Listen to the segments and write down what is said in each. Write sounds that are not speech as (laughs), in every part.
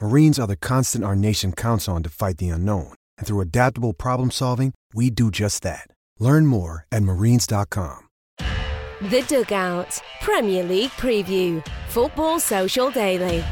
Marines are the constant our nation counts on to fight the unknown. And through adaptable problem solving, we do just that. Learn more at marines.com. The Dugout Premier League Preview. Football Social Daily.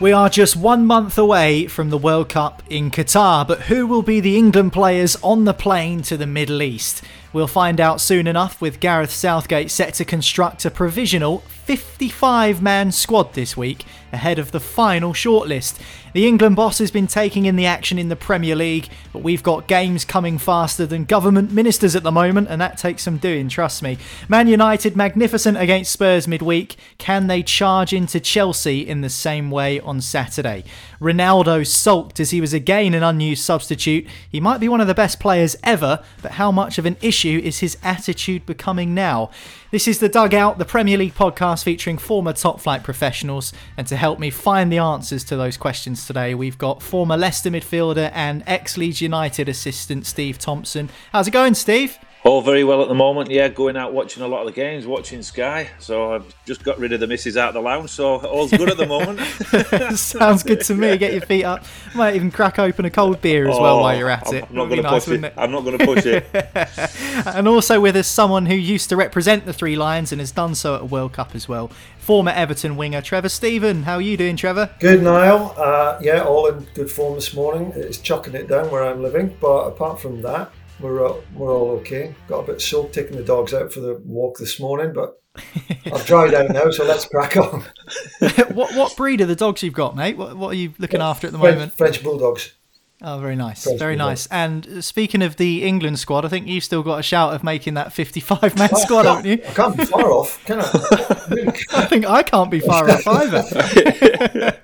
We are just one month away from the World Cup in Qatar, but who will be the England players on the plane to the Middle East? We'll find out soon enough with Gareth Southgate set to construct a provisional 55 man squad this week ahead of the final shortlist. The England boss has been taking in the action in the Premier League, but we've got games coming faster than government ministers at the moment, and that takes some doing, trust me. Man United magnificent against Spurs midweek. Can they charge into Chelsea in the same way on Saturday? Ronaldo sulked as he was again an unused substitute. He might be one of the best players ever, but how much of an issue is his attitude becoming now? This is The Dugout, the Premier League podcast featuring former top flight professionals. And to help me find the answers to those questions today, we've got former Leicester midfielder and ex Leeds United assistant Steve Thompson. How's it going, Steve? All very well at the moment, yeah. Going out watching a lot of the games, watching Sky. So I've just got rid of the misses out of the lounge, so all's good at the moment. (laughs) Sounds good to me. Get your feet up. Might even crack open a cold beer as well Oh, while you're at I'm, it. I'm not Would be going to nice, push it. wouldn't I'm not going to push it. (laughs) and also with us, someone who used to represent the Three Lions and has done so at a World Cup as well. Former Everton winger Trevor Steven. How are you doing, Trevor? Good, Niall. Uh, yeah, all in good form this morning. It's chucking it down where I'm living, but apart from that, we're uh, we're all okay. Got a bit soaked taking the dogs out for the walk this morning, but (laughs) I've dried out now, so let's crack on. (laughs) what what breed are the dogs you've got, mate? What, what are you looking after at the moment? French bulldogs. Oh, very nice, very nice. And uh, speaking of the England squad, I think you've still got a shout of making that 55 man (laughs) squad, haven't you? I can't be far off, can I? (laughs) I think I can't be far off either.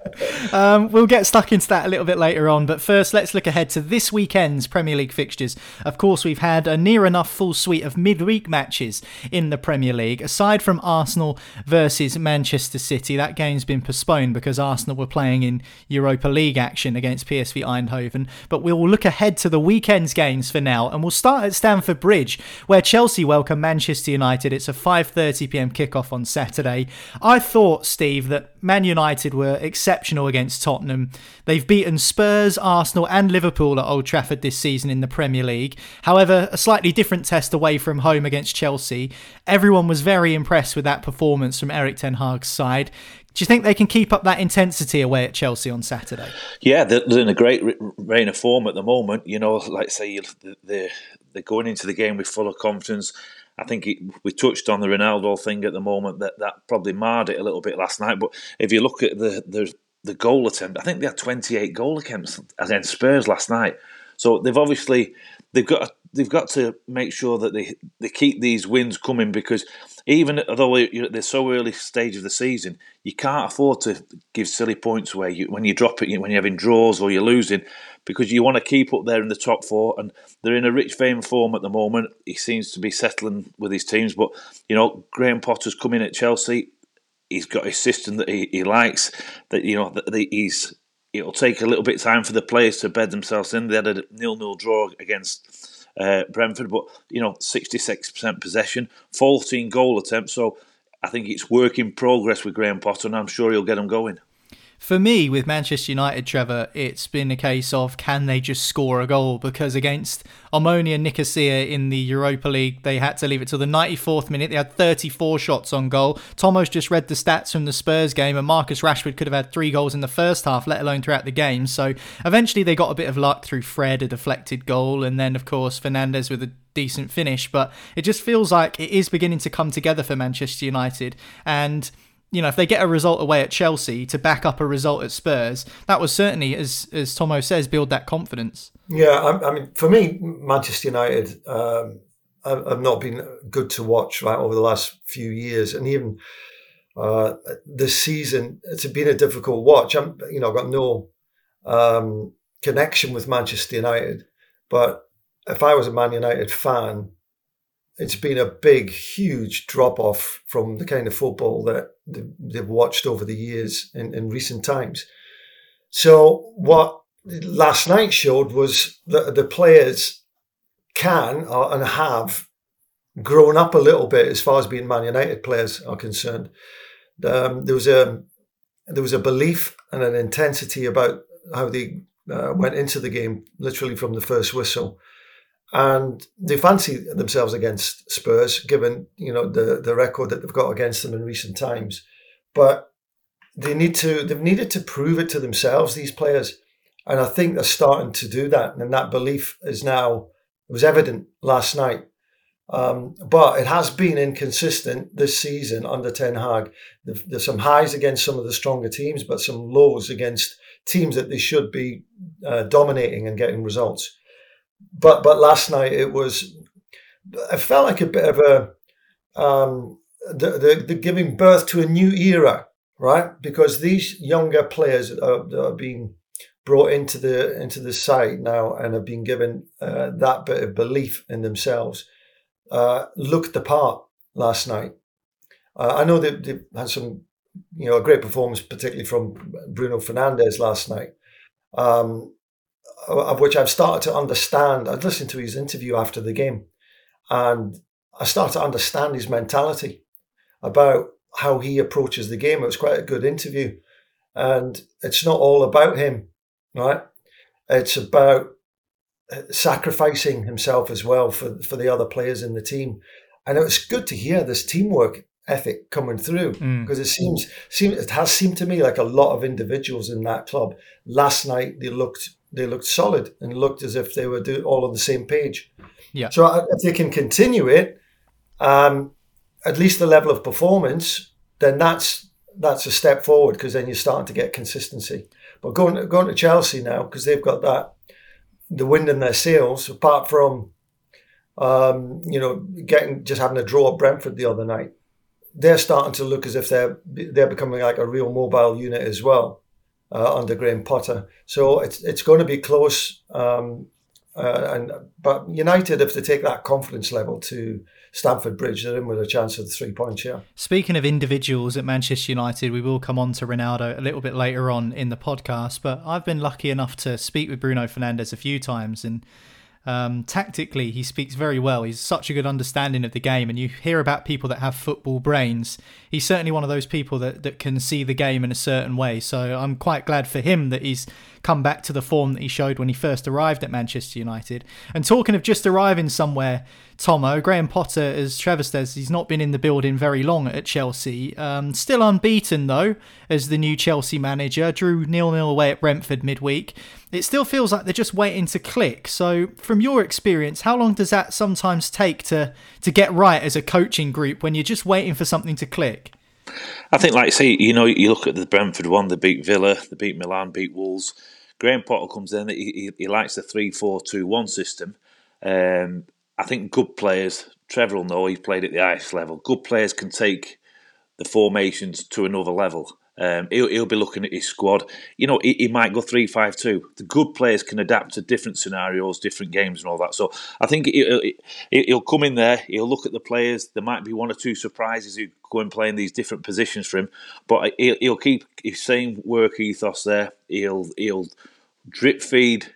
(laughs) um, we'll get stuck into that a little bit later on, but first let's look ahead to this weekend's Premier League fixtures. Of course, we've had a near enough full suite of midweek matches in the Premier League. Aside from Arsenal versus Manchester City, that game's been postponed because Arsenal were playing in Europa League action against PSV Eindhoven. But we'll look ahead to the weekend's games for now, and we'll start at Stamford Bridge, where Chelsea welcome Manchester United. It's a 5:30 p.m. kickoff on Saturday. I thought, Steve, that Man United were exceptional against Tottenham. They've beaten Spurs, Arsenal, and Liverpool at Old Trafford this season in the Premier League. However, a slightly different test away from home against Chelsea. Everyone was very impressed with that performance from Erik Ten Hag's side. Do you think they can keep up that intensity away at Chelsea on Saturday? Yeah, they're, they're in a great reign of form at the moment. You know, like say they're they're going into the game with full of confidence. I think it, we touched on the Ronaldo thing at the moment that that probably marred it a little bit last night. But if you look at the the, the goal attempt, I think they had 28 goal attempts against Spurs last night. So they've obviously they've got they've got to make sure that they they keep these wins coming because even though they're so early stage of the season, you can't afford to give silly points you, when you drop it when you're having draws or you're losing because you want to keep up there in the top four and they're in a rich vein form at the moment. He seems to be settling with his teams, but you know Graham Potter's coming at Chelsea. He's got a system that he, he likes. That you know that he's it'll take a little bit of time for the players to bed themselves in. They had a nil-nil draw against uh, Brentford, but you know, 66% possession, 14 goal attempts. So I think it's work in progress with Graham Potter, and I'm sure he'll get them going for me with Manchester United, Trevor, it's been a case of can they just score a goal? Because against Omonia Nicosia in the Europa League, they had to leave it till the 94th minute. They had 34 shots on goal. Tomo's just read the stats from the Spurs game, and Marcus Rashford could have had three goals in the first half, let alone throughout the game. So eventually they got a bit of luck through Fred, a deflected goal, and then, of course, Fernandes with a decent finish. But it just feels like it is beginning to come together for Manchester United. And you know, if they get a result away at Chelsea to back up a result at Spurs, that was certainly, as as Tomo says, build that confidence. Yeah, I, I mean, for me, Manchester United um, have not been good to watch right over the last few years, and even uh, this season, it's been a difficult watch. I'm, you know, I've got no um, connection with Manchester United, but if I was a Man United fan, it's been a big, huge drop off from the kind of football that they've watched over the years in, in recent times. So what last night showed was that the players can and have grown up a little bit as far as being Man United players are concerned. Um, there was a there was a belief and an intensity about how they uh, went into the game, literally from the first whistle and they fancy themselves against Spurs, given you know the the record that they've got against them in recent times. But they need to they've needed to prove it to themselves these players, and I think they're starting to do that. And that belief is now it was evident last night. Um, but it has been inconsistent this season under Ten Hag. There's some highs against some of the stronger teams, but some lows against teams that they should be uh, dominating and getting results but but last night it was. I felt like a bit of a um, the, the, the giving birth to a new era, right? Because these younger players are, that are being brought into the into the side now and have been given uh, that bit of belief in themselves uh, looked the part last night. Uh, I know that they had some, you know, a great performance, particularly from Bruno Fernandes last night. Um, of which I've started to understand. I'd listened to his interview after the game, and I started to understand his mentality about how he approaches the game. It was quite a good interview, and it's not all about him, right? It's about uh, sacrificing himself as well for for the other players in the team, and it was good to hear this teamwork ethic coming through because mm. it seems seems it has seemed to me like a lot of individuals in that club last night they looked they looked solid and looked as if they were do, all on the same page. Yeah. So if they can continue it, um, at least the level of performance, then that's that's a step forward because then you're starting to get consistency. But going going to Chelsea now because they've got that the wind in their sails. Apart from um, you know getting just having a draw at Brentford the other night, they're starting to look as if they're they're becoming like a real mobile unit as well uh, under Graham Potter. So it's it's going to be close. Um, uh, and but United, have to take that confidence level to Stamford Bridge, they're in with a chance of the three points. Yeah. Speaking of individuals at Manchester United, we will come on to Ronaldo a little bit later on in the podcast. But I've been lucky enough to speak with Bruno Fernandes a few times, and um, tactically, he speaks very well. He's such a good understanding of the game, and you hear about people that have football brains. He's certainly one of those people that, that can see the game in a certain way. So I'm quite glad for him that he's come back to the form that he showed when he first arrived at Manchester United. And talking of just arriving somewhere, Tomo, Graham Potter, as Trevor says, he's not been in the building very long at Chelsea. Um, still unbeaten, though, as the new Chelsea manager. Drew nil nil away at Brentford midweek. It still feels like they're just waiting to click. So, from your experience, how long does that sometimes take to, to get right as a coaching group when you're just waiting for something to click? I think, like say, you know, you look at the Brentford one, they beat Villa, they beat Milan, beat Wolves. Graham Potter comes in, he, he, he likes the 3 4 2 1 system. Um, I think good players, Trevor will know he's played at the highest level. Good players can take the formations to another level. Um, he'll, he'll, be looking at his squad. You know, he, he might go three five two. The good players can adapt to different scenarios, different games, and all that. So I think he'll, he'll come in there. He'll look at the players. There might be one or two surprises who go and play in these different positions for him, but he'll, he'll keep his same work ethos there. He'll he'll drip feed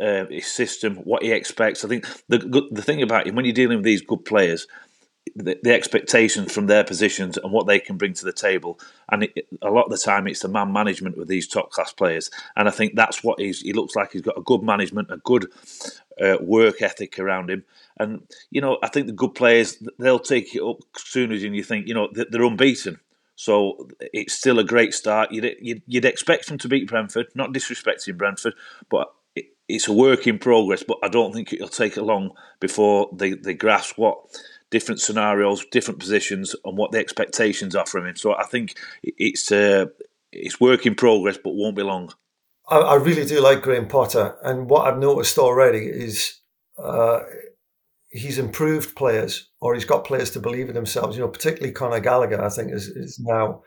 uh, his system, what he expects. I think the the thing about him when you're dealing with these good players, the, the expectations from their positions and what they can bring to the table. And it, a lot of the time, it's the man management with these top class players. And I think that's what he's. He looks like he's got a good management, a good uh, work ethic around him. And you know, I think the good players they'll take it up sooner than you think. You know, they're unbeaten. So it's still a great start. You'd, you'd, you'd expect them to beat Brentford, not disrespecting Brentford, but it's a work in progress. But I don't think it'll take long before they, they grasp what different scenarios, different positions, and what the expectations are from him. So I think it's uh, it's work in progress, but won't be long. I, I, really do like Graham Potter, and what I've noticed already is uh, he's improved players, or he's got players to believe in themselves. You know, particularly Conor Gallagher, I think, is, is now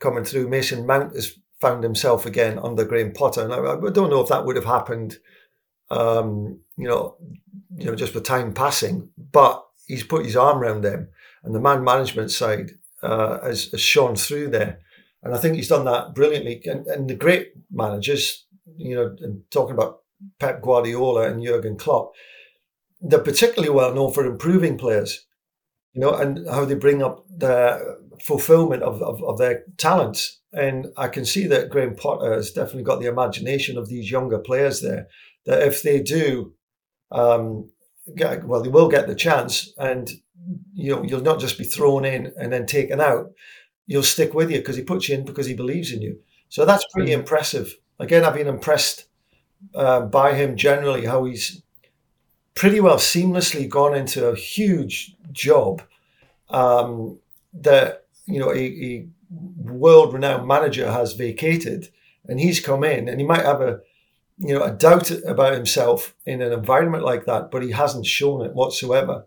coming through. Mason Mount has found himself again under Graham Potter, and I, I don't know if that would have happened. Um, you know, you know, just with time passing, but he's put his arm around them, and the man management side uh, has, has shone through there. And I think he's done that brilliantly. And, and the great managers, you know, talking about Pep Guardiola and Jurgen Klopp, they're particularly well known for improving players, you know, and how they bring up the fulfillment of, of, of their talents. And I can see that Graham Potter has definitely got the imagination of these younger players there. That if they do um, get, well, they will get the chance, and you know you'll not just be thrown in and then taken out. You'll stick with you because he puts you in because he believes in you. So that's pretty mm. impressive. Again, I've been impressed uh, by him generally, how he's pretty well seamlessly gone into a huge job um, that you know a, a world-renowned manager has vacated, and he's come in, and he might have a you know, a doubt about himself in an environment like that, but he hasn't shown it whatsoever.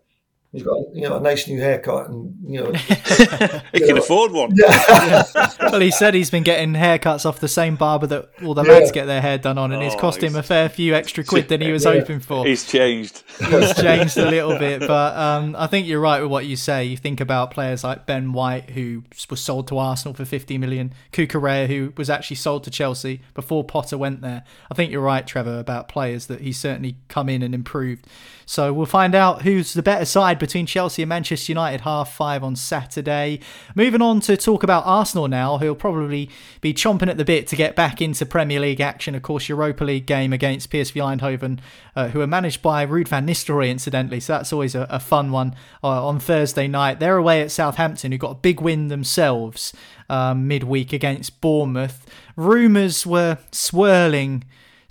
He's got you know a nice new haircut, and you know (laughs) he can know. afford one. Yeah. well, he said he's been getting haircuts off the same barber that all the lads get their hair done on, and oh, it's cost him a fair few extra quid than he was yeah. hoping for. He's changed. He's changed a little bit, but um, I think you're right with what you say. You think about players like Ben White, who was sold to Arsenal for 50 million, Cucurella, who was actually sold to Chelsea before Potter went there. I think you're right, Trevor, about players that he's certainly come in and improved. So we'll find out who's the better side between Chelsea and Manchester United half five on Saturday. Moving on to talk about Arsenal now, who'll probably be chomping at the bit to get back into Premier League action. Of course, Europa League game against PSV Eindhoven, uh, who are managed by Ruud van Nistelrooy, incidentally. So that's always a, a fun one uh, on Thursday night. They're away at Southampton, who got a big win themselves um, midweek against Bournemouth. Rumours were swirling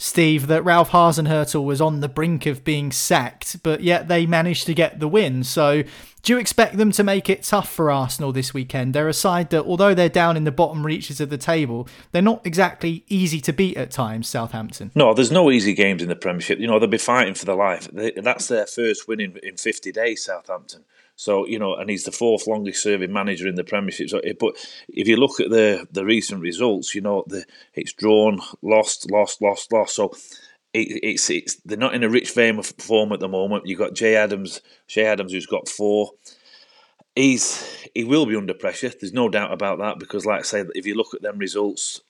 Steve, that Ralph Hasenhüttl was on the brink of being sacked, but yet they managed to get the win. So, do you expect them to make it tough for Arsenal this weekend? They're a side that, although they're down in the bottom reaches of the table, they're not exactly easy to beat at times, Southampton. No, there's no easy games in the Premiership. You know, they'll be fighting for their life. That's their first win in, in 50 days, Southampton. So you know, and he's the fourth longest serving manager in the Premiership. So, eh, but if you look at the the recent results, you know, the it's drawn, lost, lost, lost, lost. So it, it's it's they're not in a rich vein of form at the moment. You've got Jay Adams, Che Adams, who's got four. He's he will be under pressure. There's no doubt about that because, like I say, if you look at them results,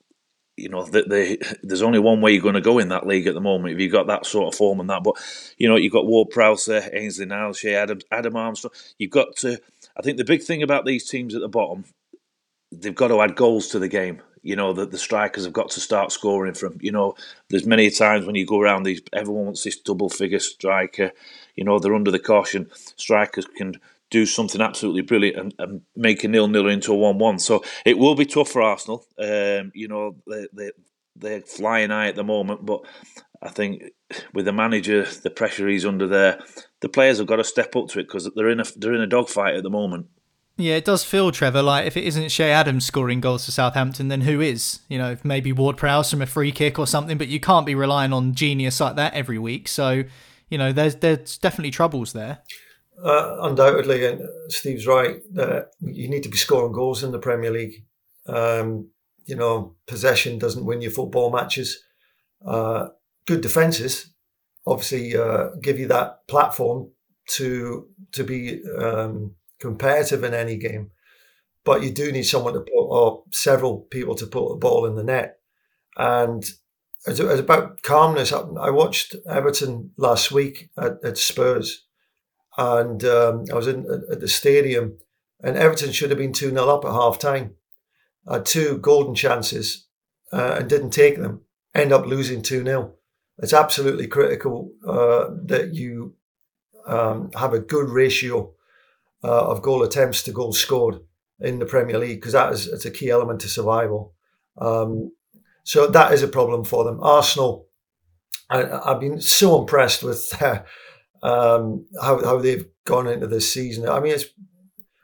you know, the, the, there's only one way you're going to go in that league at the moment if you've got that sort of form and that. But, you know, you've got Ward Prowse Ainsley Niles, Che Adams, Adam Armstrong. You've got to, I think the big thing about these teams at the bottom, they've got to add goals to the game. You know, that the strikers have got to start scoring from. You know, there's many times when you go around these, everyone wants this double figure striker. You know, they're under the caution. Strikers can do something absolutely brilliant and, and make a nil nil into a one one. So it will be tough for Arsenal. Um, you know they they they're flying high at the moment, but I think with the manager, the pressure he's under there, the players have got to step up to it because they're in a they're in a dogfight at the moment. Yeah, it does feel, Trevor, like if it isn't Che Adams scoring goals for Southampton, then who is? You know, maybe Ward Prowse from a free kick or something, but you can't be relying on genius like that every week. So, you know, there's there's definitely troubles there. Uh, undoubtedly, and Steve's right you need to be scoring goals in the Premier League. Um, you know, possession doesn't win you football matches. Uh, good defenses obviously uh, give you that platform to to be um, competitive in any game, but you do need someone to put or several people to put the ball in the net. And it's about calmness. I watched Everton last week at, at Spurs, and um, I was in at the stadium, and Everton should have been 2 0 up at half time. Had two golden chances uh, and didn't take them, end up losing 2 0. It's absolutely critical uh, that you um, have a good ratio uh, of goal attempts to goals scored in the Premier League because that is it's a key element to survival. Um, so that is a problem for them. Arsenal, I, have been so impressed with uh, um, how, how they've gone into this season. I mean, it's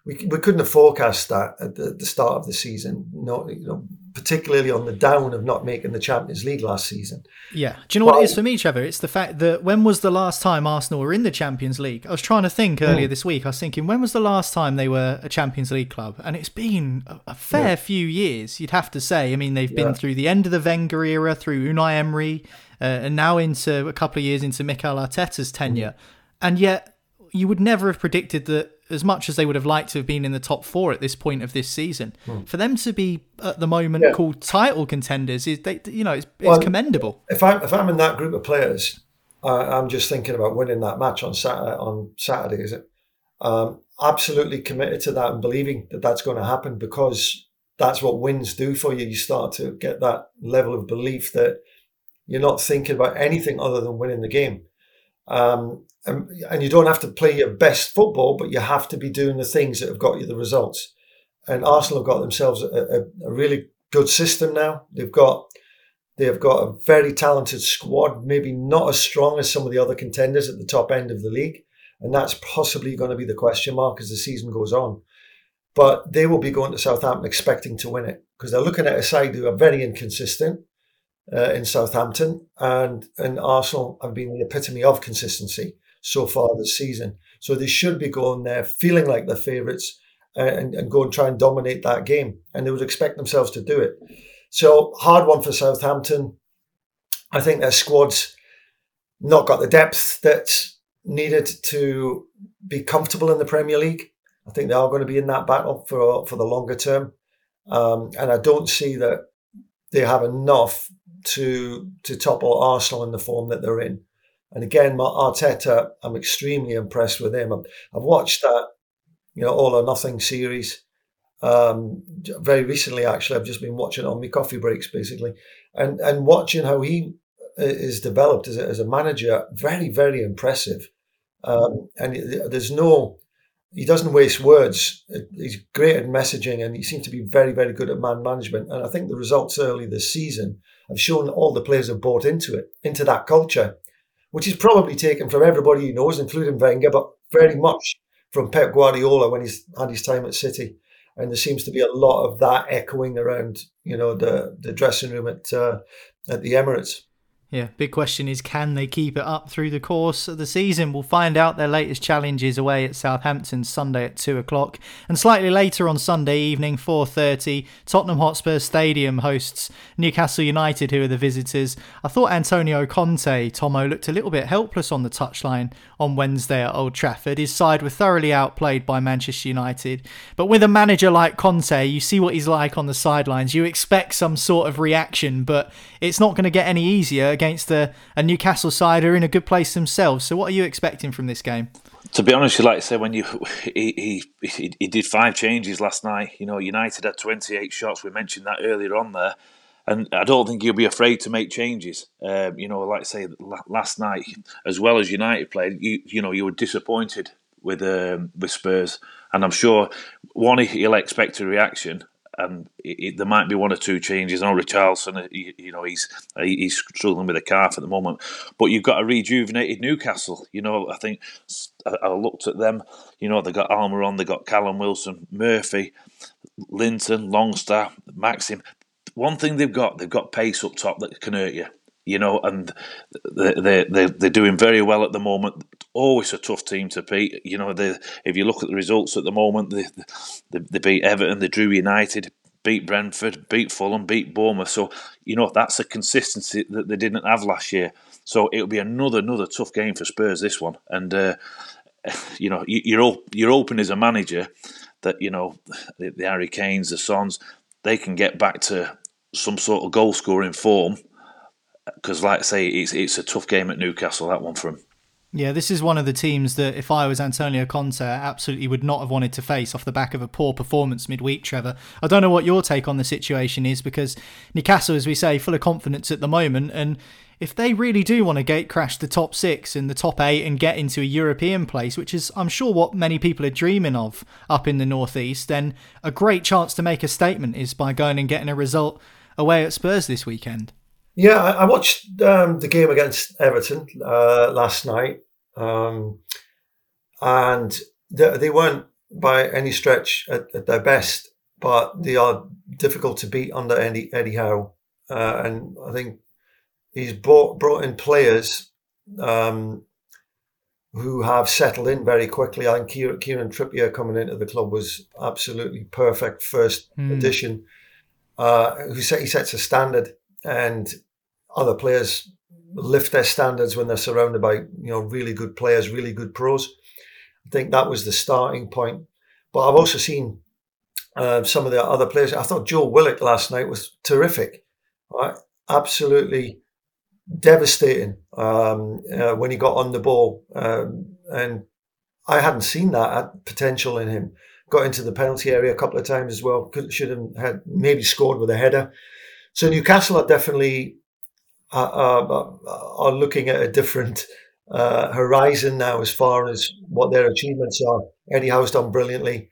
we, we couldn't have forecast that at the, the start of the season. Not you know particularly on the down of not making the Champions League last season. Yeah. Do you know well, what it is for me, Trevor? It's the fact that when was the last time Arsenal were in the Champions League? I was trying to think earlier mm. this week. I was thinking, when was the last time they were a Champions League club? And it's been a, a fair yeah. few years, you'd have to say. I mean, they've been through the end of the Wenger era, through Unai Emery, uh, and now into a couple of years into Mikel Arteta's tenure. Mm. And yet, you would never have predicted that as much as they would have liked to have been in the top four at this point of this season, hmm. for them to be at the moment yeah. called title contenders is they, you know, it's, it's well, commendable. If I'm if I'm in that group of players, uh, I'm just thinking about winning that match on Saturday. On Saturday, is it? Um, absolutely committed to that and believing that that's going to happen because that's what wins do for you. You start to get that level of belief that you're not thinking about anything other than winning the game. Um, and, and you don't have to play your best football, but you have to be doing the things that have got you the results. And Arsenal have got themselves a, a, a really good system now. They've got they've got a very talented squad, maybe not as strong as some of the other contenders at the top end of the league, and that's possibly going to be the question mark as the season goes on. But they will be going to Southampton expecting to win it because they're looking at a side who are very inconsistent uh, in Southampton, and and Arsenal have been the epitome of consistency so far this season. So they should be going there feeling like they're favourites uh, and, and go and try and dominate that game. And they would expect themselves to do it. So hard one for Southampton. I think their squad's not got the depth that's needed to be comfortable in the Premier League. I think they are going to be in that battle for for the longer term, um, and I don't see that they have enough to to topple Arsenal in the form that they're in. And again, Arteta, I'm extremely impressed with him. I've watched that, you know, All or Nothing series um, very recently. Actually, I've just been watching on my coffee breaks, basically, and and watching how he uh, is developed as a, as a manager. Very, very impressive. Um, and there's no, he doesn't waste words. He's great at messaging, and he seems to be very, very good at man management. And I think the results early this season have shown all the players have bought into it, into that culture which is probably taken from everybody he knows, including Wenger, but very much from Pep Guardiola when he's had his time at City. And there seems to be a lot of that echoing around, you know, the the dressing room at uh, at the Emirates. Yeah, big question is can they keep it up through the course of the season? We'll find out their latest challenges away at Southampton Sunday at two o'clock, and slightly later on Sunday evening, four thirty, Tottenham Hotspur Stadium hosts Newcastle United, who are the visitors. I thought Antonio Conte, Tomo, looked a little bit helpless on the touchline on Wednesday at Old Trafford. His side were thoroughly outplayed by Manchester United, but with a manager like Conte, you see what he's like on the sidelines. You expect some sort of reaction, but it's not going to get any easier against a, a Newcastle side who are in a good place themselves. So, what are you expecting from this game? To be honest, like I say when you he, he he did five changes last night. You know, United had twenty eight shots. We mentioned that earlier on there, and I don't think he'll be afraid to make changes. Um, you know, like I say last night, as well as United played, you you know you were disappointed with um, with Spurs, and I'm sure one he'll expect a reaction, and it, it, there might be one or two changes. I know Richarlison, uh, you, you know, he's uh, he's struggling with a calf at the moment, but you've got a rejuvenated Newcastle. You know, I think I, I looked at them. You know, they got Almiron, they got Callum Wilson, Murphy, Linton, Longstaff, Maxim. One thing they've got, they've got pace up top that can hurt you you know, and they they they're doing very well at the moment. Always a tough team to beat. You know, they, if you look at the results at the moment, they, they, they beat Everton, they drew United, beat Brentford, beat Fulham, beat Bournemouth. So you know that's a consistency that they didn't have last year. So it'll be another another tough game for Spurs this one, and uh, (laughs) you know you're you're open as a manager that you know the, the Harry Kanes, the Sons, they can get back to some sort of goal scoring form because, like I say, it's it's a tough game at Newcastle. That one for him. Yeah, this is one of the teams that if I was Antonio Conte, absolutely would not have wanted to face off the back of a poor performance midweek, Trevor. I don't know what your take on the situation is because Newcastle, as we say, full of confidence at the moment. And if they really do want to gate crash the top six and the top eight and get into a European place, which is, I'm sure, what many people are dreaming of up in the Northeast, then a great chance to make a statement is by going and getting a result away at Spurs this weekend. Yeah, I, watched um, the game against Everton uh, last night, um, and they, they, weren't by any stretch at, at, their best, but they are difficult to beat under Eddie, Eddie Howe. Uh, and I think he's brought, brought in players um, who have settled in very quickly. I think Kieran, Kieran Trippier coming into the club was absolutely perfect first mm. addition. Uh, who set, he sets a standard, and other players lift their standards when they're surrounded by you know really good players, really good pros. I think that was the starting point. But I've also seen uh, some of the other players. I thought Joe Willock last night was terrific, right? Absolutely devastating um, uh, when he got on the ball, um, and I hadn't seen that potential in him. Got into the penalty area a couple of times as well. Could should have had maybe scored with a header. So Newcastle are definitely are, looking at a different uh, horizon now as far as what their achievements are. Eddie Howe's done brilliantly.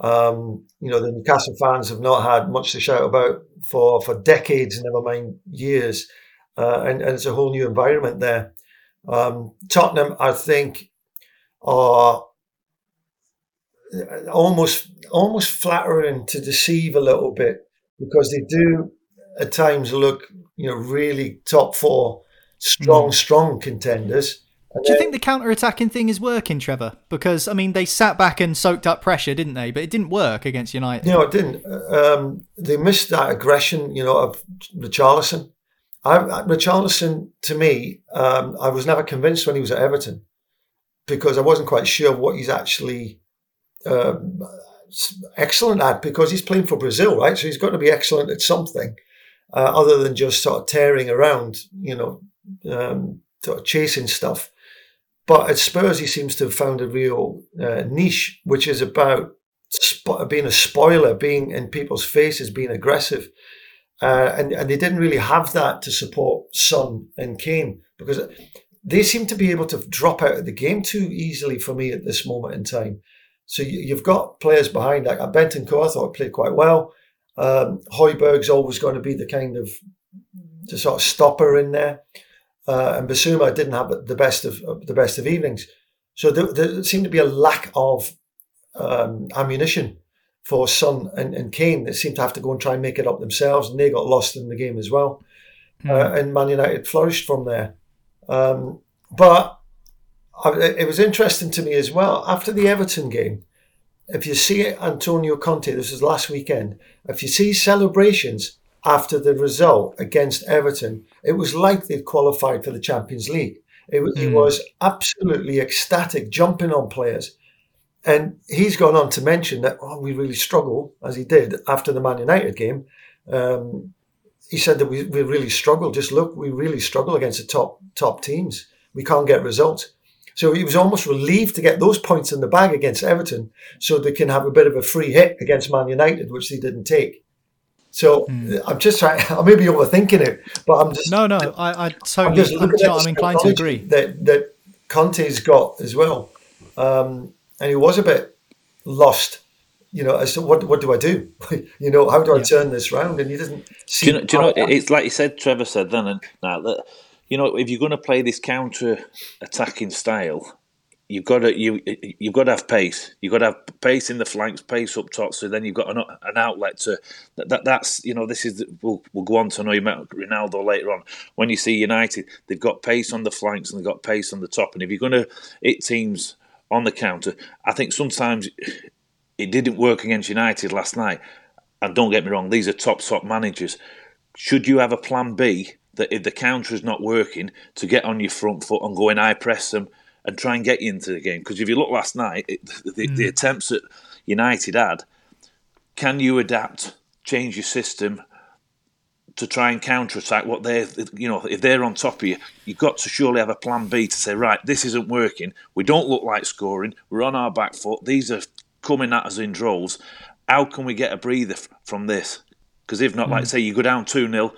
Um, you know, the Newcastle fans have not had much to shout about for, for decades, never mind years. Uh, and, and it's a whole new environment there. Um, Tottenham, I think, are almost almost flattering to deceive a little bit because they do at times look you know, really top four, strong, mm. strong contenders. Do you think the counter-attacking thing is working, Trevor? Because I mean, they sat back and soaked up pressure, didn't they? But it didn't work against United. No, it didn't. Um, they missed that aggression, you know, of Richarlison. I, Richarlison, to me, um, I was never convinced when he was at Everton because I wasn't quite sure what he's actually um, excellent at because he's playing for Brazil, right? So he's got to be excellent at something uh, other than just sort of tearing around, you know, um, sort of chasing stuff. But at Spurs, he seems to have found a real uh, niche, which is about spo- being a spoiler, being in people's faces, being aggressive. Uh, and, and they didn't really have that to support Son and Kane because they seem to be able to drop out of the game too easily for me at this moment in time. So you, have got players behind like Bentancur, I thought played quite well. Um, Højbjerg's always going to be the kind of the sort of stopper in there, uh, and Bissouma didn't have the best of the best of evenings. So there, there seemed to be a lack of um, ammunition for Son and, and Kane. They seemed to have to go and try and make it up themselves, and they got lost in the game as well. Mm. Uh, and Man United flourished from there. Um, but I, it was interesting to me as well after the Everton game if you see Antonio Conte, this was last weekend, if you see celebrations after the result against Everton, it was like they'd qualified for the Champions League. It, mm. it was absolutely ecstatic, jumping on players. And he's gone on to mention that oh, we really struggle, as he did after the Man United game. Um, he said that we, we really struggle. Just look, we really struggle against the top top teams. We can't get results. So he was almost relieved to get those points in the bag against Everton so they can have a bit of a free hit against Man United, which they didn't take. So mm. I'm just trying, (laughs) I may be overthinking it, but I'm just. No, no, I, I totally, I'm, just I'm, I'm inclined to agree. That, that Conte's got as well. Um, and he was a bit lost you know, as to what what do I do? (laughs) you know, how do I yeah. turn this round? And he doesn't. See do you know? Do you know it's like you said, Trevor said then, and now you know, if you're going to play this counter-attacking style, you've got to you you've got to have pace. You've got to have pace in the flanks, pace up top. So then you've got an, an outlet to that, that. That's you know this is we'll we'll go on to know about Ronaldo later on. When you see United, they've got pace on the flanks and they've got pace on the top. And if you're going to hit teams on the counter, I think sometimes it didn't work against United last night. And don't get me wrong, these are top top managers. Should you have a plan B? That if the counter is not working, to get on your front foot and go in high press them and try and get you into the game. Because if you look last night, it, the, mm. the attempts that United had, can you adapt, change your system to try and counter attack what they're, you know, if they're on top of you, you've got to surely have a plan B to say, right, this isn't working. We don't look like scoring. We're on our back foot. These are coming at us in droves. How can we get a breather from this? Because if not, mm. like say you go down 2 0,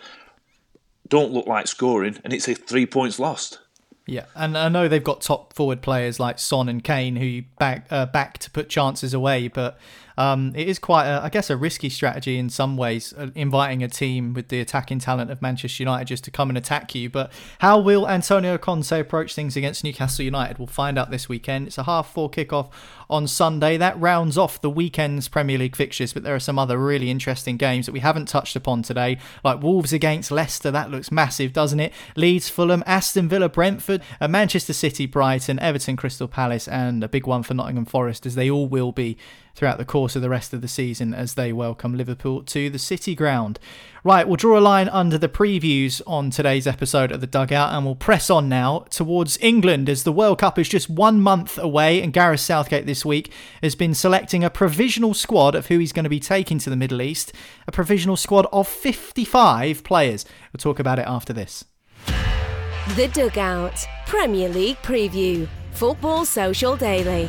don't look like scoring, and it's a three points lost. Yeah, and I know they've got top forward players like Son and Kane who back uh, back to put chances away, but um, it is quite, a, I guess, a risky strategy in some ways, uh, inviting a team with the attacking talent of Manchester United just to come and attack you. But how will Antonio Conte approach things against Newcastle United? We'll find out this weekend. It's a half four kickoff on Sunday. That rounds off the weekend's Premier League fixtures, but there are some other really interesting games that we haven't touched upon today, like Wolves against Leicester. That looks massive, doesn't it? Leeds, Fulham, Aston Villa, Brentford, uh, Manchester City, Brighton, Everton, Crystal Palace, and a big one for Nottingham Forest, as they all will be throughout the course of the rest of the season as they welcome Liverpool to the City Ground. Right, we'll draw a line under the previews on today's episode of the Dugout and we'll press on now towards England as the World Cup is just one month away and Gareth Southgate this week has been selecting a provisional squad of who he's going to be taking to the Middle East, a provisional squad of 55 players. We'll talk about it after this. The Dugout Premier League Preview Football Social Daily.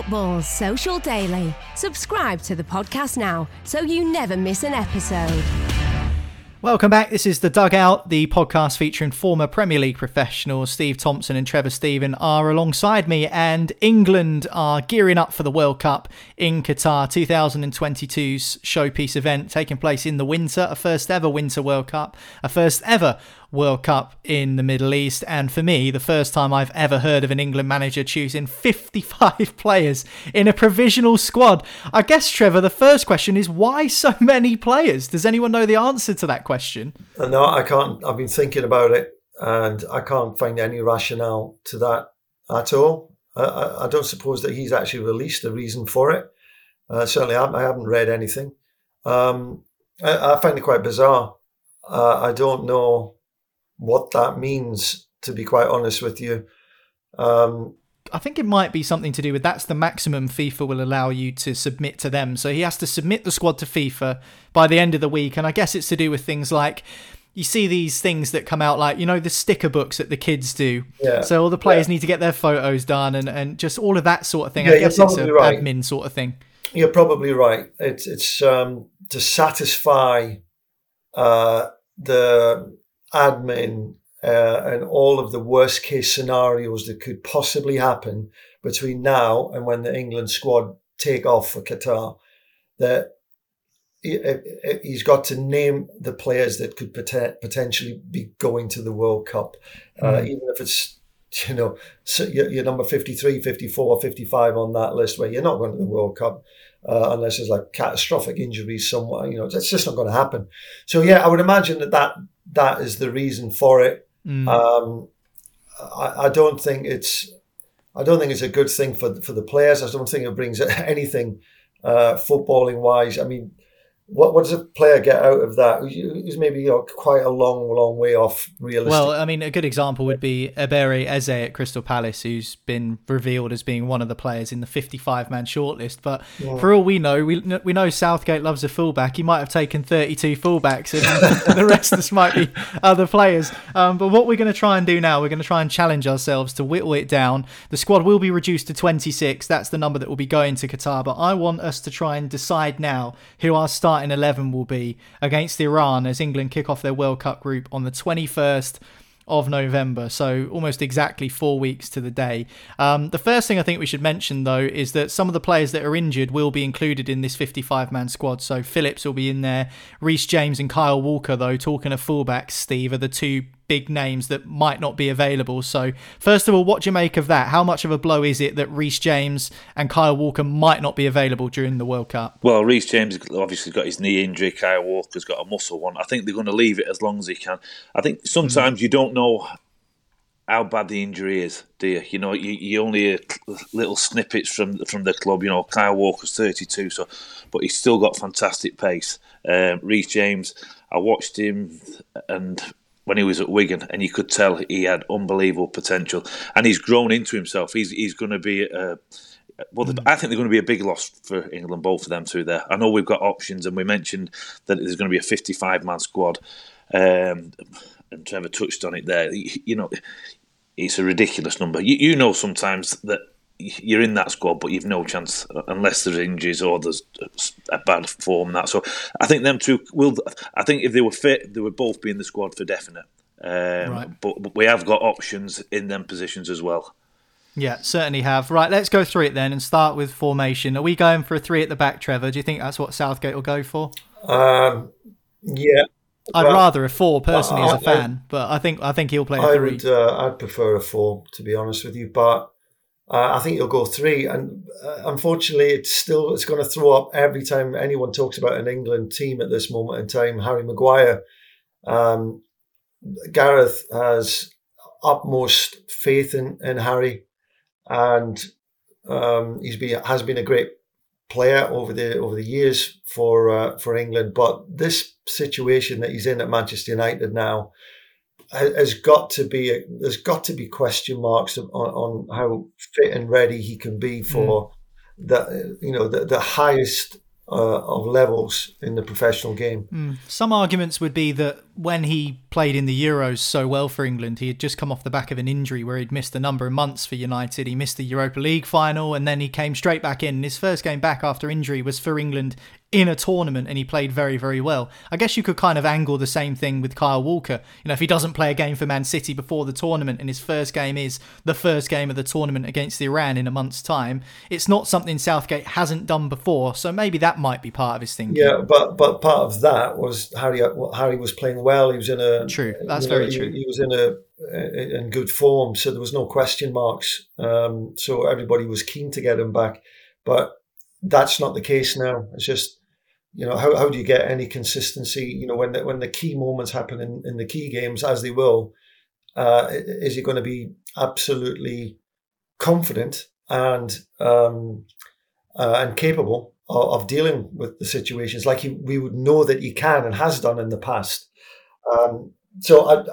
Football Social Daily. Subscribe to the podcast now so you never miss an episode. Welcome back. This is The Dugout, the podcast featuring former Premier League professionals. Steve Thompson and Trevor Steven are alongside me, and England are gearing up for the World Cup in Qatar 2022's showpiece event taking place in the winter, a first ever Winter World Cup, a first ever World Cup in the Middle East. And for me, the first time I've ever heard of an England manager choosing 55 (laughs) players in a provisional squad. I guess, Trevor, the first question is why so (laughs) many players? Does anyone know the answer to that question? Uh, no, I can't. I've been thinking about it and I can't find any rationale to that at all. I, I don't suppose that he's actually released a reason for it. Uh, certainly, I, I, haven't read anything. Um, I, I, find it quite bizarre. Uh, I don't know what that means, to be quite honest with you. Um, I think it might be something to do with that's the maximum FIFA will allow you to submit to them. So he has to submit the squad to FIFA by the end of the week. And I guess it's to do with things like you see these things that come out like, you know, the sticker books that the kids do. Yeah. So all the players yeah. need to get their photos done and, and just all of that sort of thing. Yeah, I guess it's an right. admin sort of thing. You're probably right. It's, it's um, to satisfy uh, the admin uh, and all of the worst case scenarios that could possibly happen between now and when the England squad take off for Qatar, that he's got to name the players that could potentially be going to the World Cup, mm. uh, hmm. even if it's you know you're number 53 54 55 on that list where you're not going to the world cup uh, unless there's like catastrophic injuries somewhere you know it's just not going to happen so yeah i would imagine that that that is the reason for it. Mm. Um, I, I, don't think it's I don't think it's a good thing for for the players. I don't think it brings (laughs) anything uh, footballing wise. I mean, what, what does a player get out of that? Who's maybe quite a long, long way off realistic. Well, I mean, a good example would be Ebere Eze at Crystal Palace, who's been revealed as being one of the players in the 55-man shortlist. But yeah. for all we know, we we know Southgate loves a fullback. He might have taken 32 fullbacks, and (laughs) the rest of us might be other players. Um, but what we're going to try and do now, we're going to try and challenge ourselves to whittle it down. The squad will be reduced to 26. That's the number that will be going to Qatar. But I want us to try and decide now who our starting starting 11 will be against Iran as England kick off their World Cup group on the 21st of November, so almost exactly four weeks to the day. Um, the first thing I think we should mention, though, is that some of the players that are injured will be included in this 55 man squad. So Phillips will be in there. Reece James and Kyle Walker, though, talking of fullbacks, Steve, are the two big names that might not be available. So, first of all, what do you make of that? How much of a blow is it that Reece James and Kyle Walker might not be available during the World Cup? Well, Reece James obviously got his knee injury. Kyle Walker's got a muscle one. I think they're going to leave it as long as he can. I think sometimes mm. you don't know how bad the injury is, do you? You know, you, you only hear little snippets from from the club. You know, Kyle Walker's 32, so but he's still got fantastic pace. Um, Reece James, I watched him and when he was at Wigan, and you could tell he had unbelievable potential, and he's grown into himself. He's he's going to be a, well, mm. I think they're going to be a big loss for England, both of them two there. I know we've got options, and we mentioned that there's going to be a 55 man squad, um, and Trevor touched on it there. You know, it's a ridiculous number. You, you know sometimes that you're in that squad, but you've no chance unless there's injuries or there's a bad form. That so, I think them two will. I think if they were fit, they would both be in the squad for definite. Um, right. but, but we have got options in them positions as well. Yeah, certainly have. Right, let's go through it then and start with formation. Are we going for a three at the back, Trevor? Do you think that's what Southgate will go for? Um, yeah. I'd well, rather a four personally I, as a fan, I, but I think I think he'll play a I three. Would, uh, I'd prefer a four to be honest with you, but uh, I think he'll go three, and uh, unfortunately, it's still it's going to throw up every time anyone talks about an England team at this moment in time. Harry Maguire, um, Gareth has utmost faith in, in Harry, and um, he's been has been a great player over the over the years for uh, for England. But this situation that he's in at Manchester United now has got to be there's got to be question marks on, on how fit and ready he can be for mm. the you know the, the highest uh, of levels in the professional game. Mm. Some arguments would be that when he played in the Euros so well for England, he had just come off the back of an injury where he'd missed a number of months for United. He missed the Europa League final and then he came straight back in. His first game back after injury was for England in a tournament and he played very, very well. I guess you could kind of angle the same thing with Kyle Walker. You know, if he doesn't play a game for Man City before the tournament and his first game is the first game of the tournament against Iran in a month's time, it's not something Southgate hasn't done before. So maybe that might be part of his thinking. Yeah, but but part of that was Harry. Harry was playing well. He was in a true. That's very know, true. He, he, was in a in good form, so there was no question marks. Um, so everybody was keen to get him back, but that's not the case now. It's just you know, how, how do you get any consistency? You know, when the, when the key moments happen in, in the key games, as they will, uh, is he going to be absolutely confident and um, uh, and capable of, of, dealing with the situations like he, we would know that he can and has done in the past? Um, so I,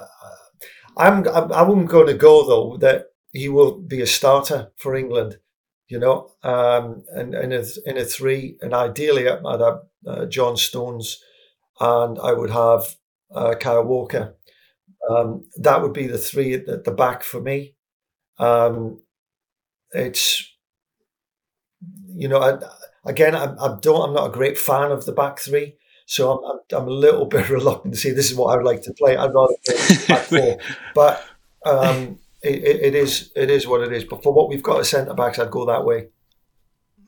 I'm I'm going to go though that he will be a starter for England you know, um, and in a, in a three, and ideally I'd have uh, John Stones, and I would have uh, Kyle Walker. Um, that would be the three at the back for me. Um, it's, you know, I, again, I, I, don't. I'm not a great fan of the back three, so I'm, I'm, I'm a little (laughs) bit reluctant to say this is what I would like to play. I'd rather play back (laughs) four, but. Um, it, it is it is what it is. But for what we've got as centre backs, I'd go that way.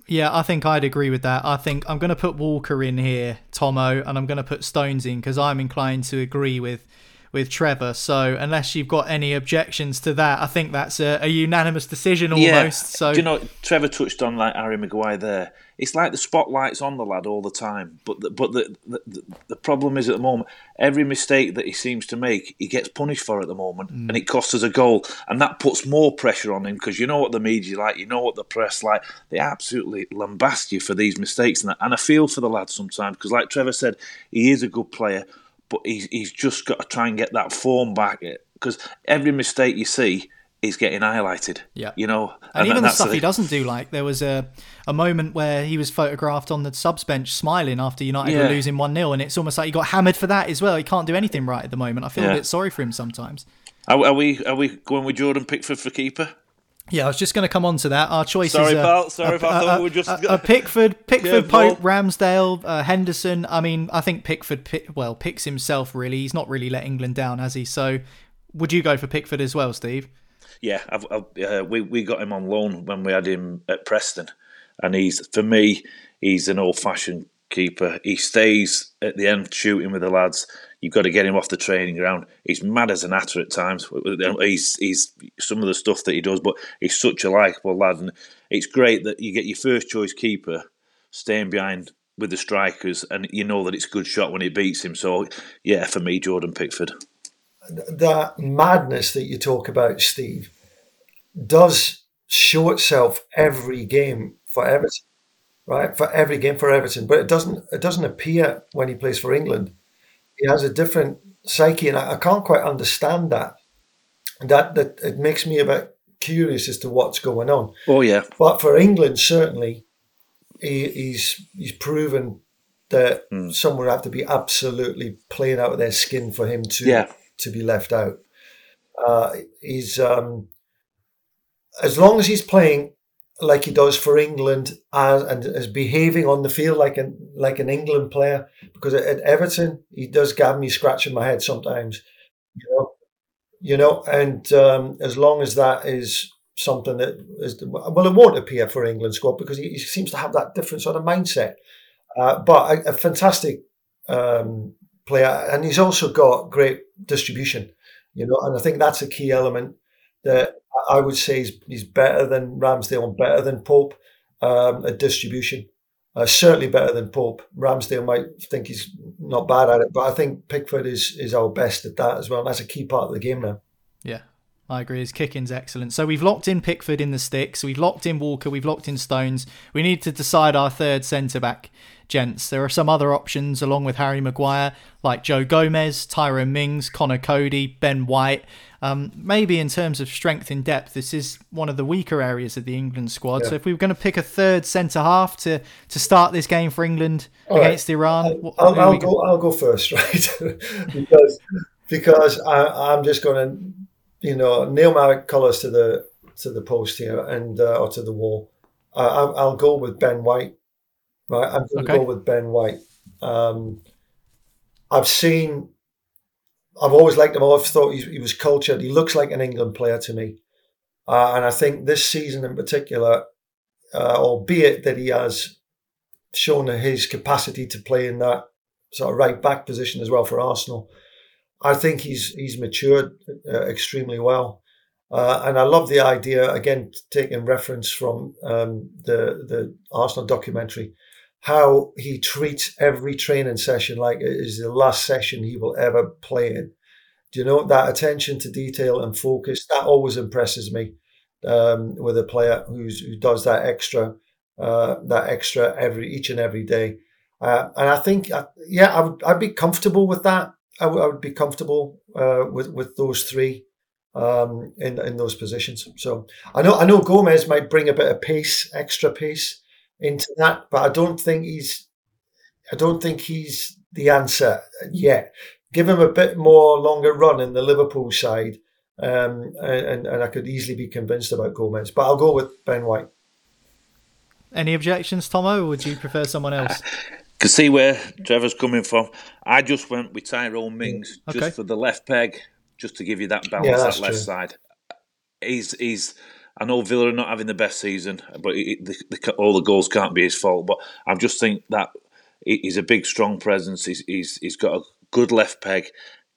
Yeah, I think I'd agree with that. I think I'm going to put Walker in here, Tomo, and I'm going to put Stones in because I'm inclined to agree with with Trevor. So unless you've got any objections to that, I think that's a, a unanimous decision Yeah. almost. So Do you know, Trevor touched on like Harry Maguire there. It's like the spotlight's on the lad all the time. But the, but the, the the problem is at the moment, every mistake that he seems to make, he gets punished for at the moment, and it costs us a goal, and that puts more pressure on him because you know what the media like, you know what the press like. They absolutely lambast you for these mistakes, and, that. and I feel for the lad sometimes because, like Trevor said, he is a good player, but he's he's just got to try and get that form back because every mistake you see is getting highlighted. Yeah. you know, And, even the stuff he doesn't do, like there was a a moment where he was photographed on the subs bench smiling after United were losing 1 0, and it's almost like he got hammered for that as well. He can't do anything right at the moment. I feel a bit sorry for him sometimes. Are, are we are we going with Jordan Pickford for keeper? Yeah, I was just going to come on to that. Our choices Sorry, are pal. Sorry, a. I a- thought a- we were just- a- Pickford, (laughs) Pickford, Careful. Pope, Ramsdale, uh, Henderson. I mean, I think Pickford, pick, well, picks himself really. He's not really let England down, has he? So, would you go for Pickford as well, Steve? Yeah, I've, I've, uh, we we got him on loan when we had him at Preston, and he's for me he's an old fashioned keeper. He stays at the end shooting with the lads. You've got to get him off the training ground. He's mad as an atter at times. He's he's some of the stuff that he does, but he's such a likable lad, and it's great that you get your first choice keeper staying behind with the strikers, and you know that it's a good shot when it beats him. So yeah, for me, Jordan Pickford. That madness that you talk about, Steve, does show itself every game for Everton, right? For every game for Everton, but it doesn't. It doesn't appear when he plays for England. He has a different psyche, and I, I can't quite understand that. That that it makes me a bit curious as to what's going on. Oh yeah, But for England, certainly, he, he's he's proven that Hmm. someone would have to be absolutely playing out of their skin for him to Yeah. To be left out. Uh, he's um, as long as he's playing like he does for England and, and is behaving on the field like an like an England player. Because at, Everton, he does have me scratching my head sometimes. You know, you know, and um, as long as that is something that is well, it won't appear for England squad because he, he seems to have that different sort of mindset. Uh, but a, a fantastic um, player, and he's also got great distribution. You know, and I think that's a key element that I would say he's, he's better than Ramsdale and better than Pope um, at distribution. Uh, certainly better than Pope. Ramsdale might think he's not bad at it, but I think Pickford is is our best at that as well. And that's a key part of the game now. Yeah, I agree. His kicking's excellent. So we've locked in Pickford in the sticks. We've locked in Walker. We've locked in Stones. We need to decide our third centre back, gents. There are some other options along with Harry Maguire, like Joe Gomez, Tyrone Mings, Conor Coady, Ben White. Um, maybe in terms of strength in depth, this is one of the weaker areas of the England squad. So if we were going to pick a third centre half to to start this game for England All right. against Iran, I'll, are I'll go. I'll go first, (laughs) right? (laughs) because because I, I'm just going to, you know, nail my colours to the to the post here and uh, or to the wall. I, I'll I'll go with Ben White. Right, I'm going to Okay. go with Ben White. Um, I've seen. I've always liked him. I've thought he, he was cultured. He looks like an England player to me, uh, and I think this season in particular, uh, albeit that he has shown his capacity to play in that sort of right back position as well for Arsenal. I think he's he's matured uh, extremely well, uh, and I love the idea again taking reference from um, the the Arsenal documentary, how he treats every training session like it is the last session he will ever play in. Do you know that attention to detail and focus that always impresses me um, with a player who's who does that extra uh, that extra every each and every day. Uh, and I think, uh, yeah, I would I'd be comfortable with that. I would- would be comfortable uh, with with those three um, in in those positions. So I know I know Gomez might bring a bit of pace, extra pace into that, but I don't think he's I don't think he's the answer yet. Give him a bit more longer run in the Liverpool side, um, and and I could easily be convinced about Gomez. But I'll go with Ben White. Any objections, Tomo, or would you prefer someone else? (laughs) Can see where Trevor's coming from. I just went with Tyrone Mings mm, Okay. just for the left peg, just to give you that balance, Yeah, that left true. side. He's he's. I know Villa are not having the best season, but it, the, the, all the goals can't be his fault. But I just think that he's a big, strong presence. He's he's, he's got a good left peg,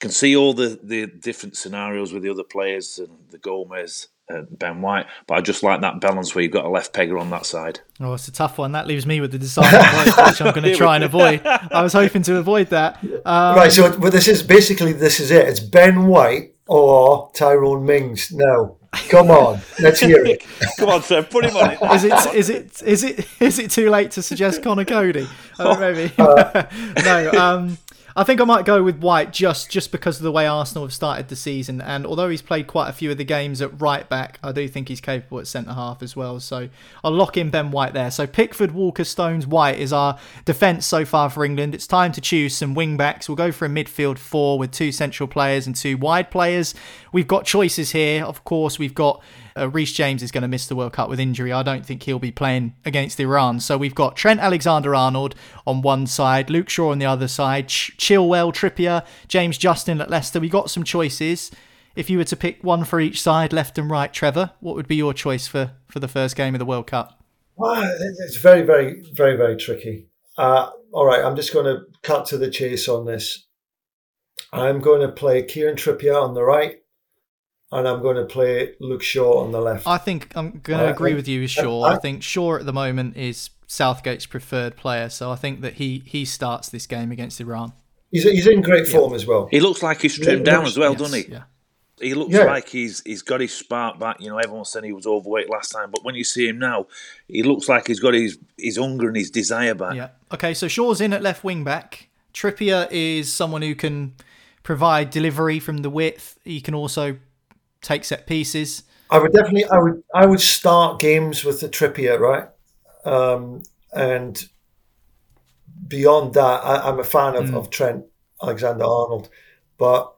can see all the, the different scenarios with the other players and the Gomez and Ben White, but I just like that balance where you've got a left pegger on that side. Oh, it's a tough one. That leaves me with the deciding vote, which I'm going (laughs) to try and avoid. (laughs) I was hoping to avoid that. Um, right, so but this is basically this is it. It's Ben White or Tyrone Mings. No, come on, let's hear it. (laughs) come on, sir, put him on it. Is it is it is it is it too late to suggest Conor Coady? Oh, maybe. Uh, no. Um, I think I might go with White just just because of the way Arsenal have started the season. And although he's played quite a few of the games at right back, I do think he's capable at centre half as well. So I'll lock in Ben White there. So Pickford, Walker, Stones, White is our defence so far for England. It's time to choose some wing backs. We'll go for a midfield four with two central players and two wide players. We've got choices here. Of course, we've got uh, Reece James is going to miss the World Cup with injury. I don't think he'll be playing against Iran. So we've got Trent Alexander Arnold on one side, Luke Shaw on the other side, Ch- Chilwell, Trippier, James Justin at Leicester. We've got some choices. If you were to pick one for each side, left and right, Trevor, what would be your choice for, for the first game of the World Cup? Well, it's very, very, very, very tricky. Uh, all right, I'm just going to cut to the chase on this. I'm going to play Kieran Trippier on the right and I'm going to play Luke Shaw on the left. I think I'm going to agree with you with Shaw. I, I think Shaw at the moment is Southgate's preferred player, so I think that he he starts this game against Iran. He's, he's in great form yeah. as well. He looks like he's trimmed down as well, yes, doesn't he? Yeah. He looks yeah. like he's he's got his spark back. You know, everyone said he was overweight last time, but when you see him now, he looks like he's got his his hunger and his desire back. Yeah. Okay, so Shaw's in at left wing back. Trippier is someone who can provide delivery from the width. He can also take set pieces. I would definitely, I would, I would start games with the Trippier, right? Um, and beyond that, I, am a fan of, mm. of Trent Alexander Arnold, but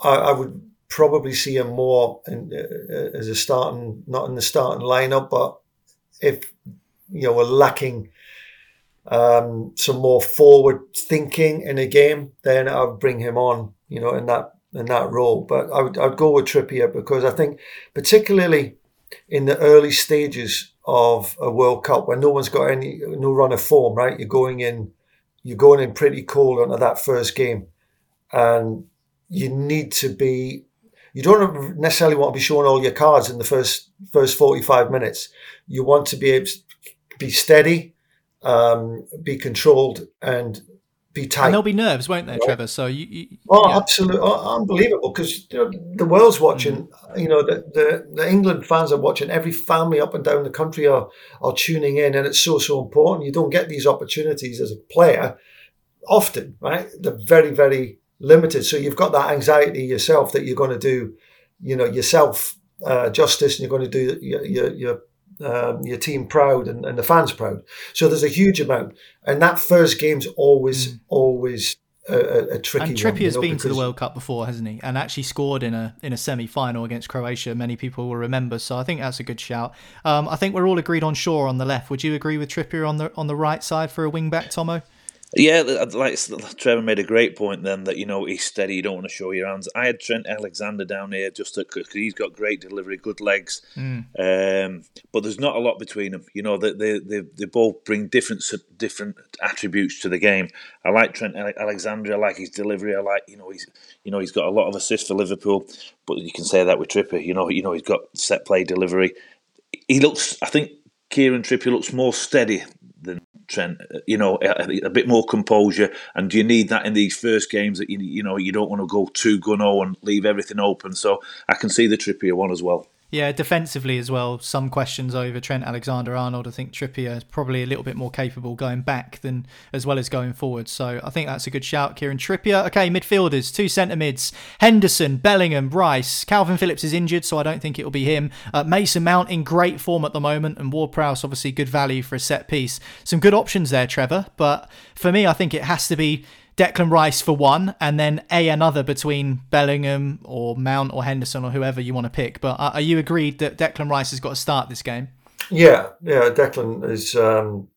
I, I, would probably see him more in, uh, as a starting, not in the starting lineup, but if you know we're lacking um, some more forward thinking in a game, then I'd bring him on. You know, in that in that role. But I would I'd go with Trippier because I think particularly in the early stages of a World Cup when no one's got any no run of form, right? You're going in you're going in pretty cold onto that first game. And you need to be you don't necessarily want to be showing all your cards in the first first 45 minutes. You want to be able to be steady, um, be controlled, and be tight. And there'll be nerves, won't there, Trevor? So you, you oh, yeah. absolutely, oh, unbelievable because the world's watching. Mm. You know, the, the, the England fans are watching. Every family up and down the country are are tuning in, and it's so so important. You don't get these opportunities as a player often, right? They're very very limited. So you've got that anxiety yourself that you're going to do, you know, yourself uh, justice, and you're going to do your, your, your um, your team proud and, and, the fans proud. So there's a huge amount, and that first game's always mm. always a, a, a tricky. And Trippier's one, you know, been to the World Cup before, hasn't he? And actually scored in a in a semi final against Croatia. Many people will remember. So I think that's a good shout. Um, I think we're all agreed on Shaw on the left. Would you agree with Trippier on the on the right side for a wing back, Tomo? Yeah, like Trevor made a great point then that you know he's steady. You don't want to show your hands. I had Trent Alexander down here just because he's got great delivery, good legs, mm. um, but there's not a lot between them. You know, they, they they they both bring different different attributes to the game. I like Trent Alexander. I like his delivery. I like you know he's you know he's got a lot of assists for Liverpool, but you can say that with Trippier. You know you know he's got set play delivery. He looks. I think Kieran Trippier looks more steady Trent. You know, a, a, bit more composure. And do you need that in these first games that you you know you don't want to go too gun oh and leave everything open? So I can see the Trippier one as well. Yeah, defensively as well. Some questions over Trent Alexander Arnold. I think Trippier is probably a little bit more capable going back than as well as going forward. So I think that's a good shout, Kieran Trippier. Okay, midfielders, two centre mids Henderson, Bellingham, Rice. Calvin Phillips is injured, so I don't think it'll be him. Uh, Mason Mount in great form at the moment, and Ward Prowse obviously good value for a set piece. Some good options there, Trevor. But for me, I think it has to be Declan Rice for one, and then a another between Bellingham or Mount or Henderson or whoever you want to pick. But are you agreed that Declan Rice has got to start this game? Yeah, yeah. Declan is um,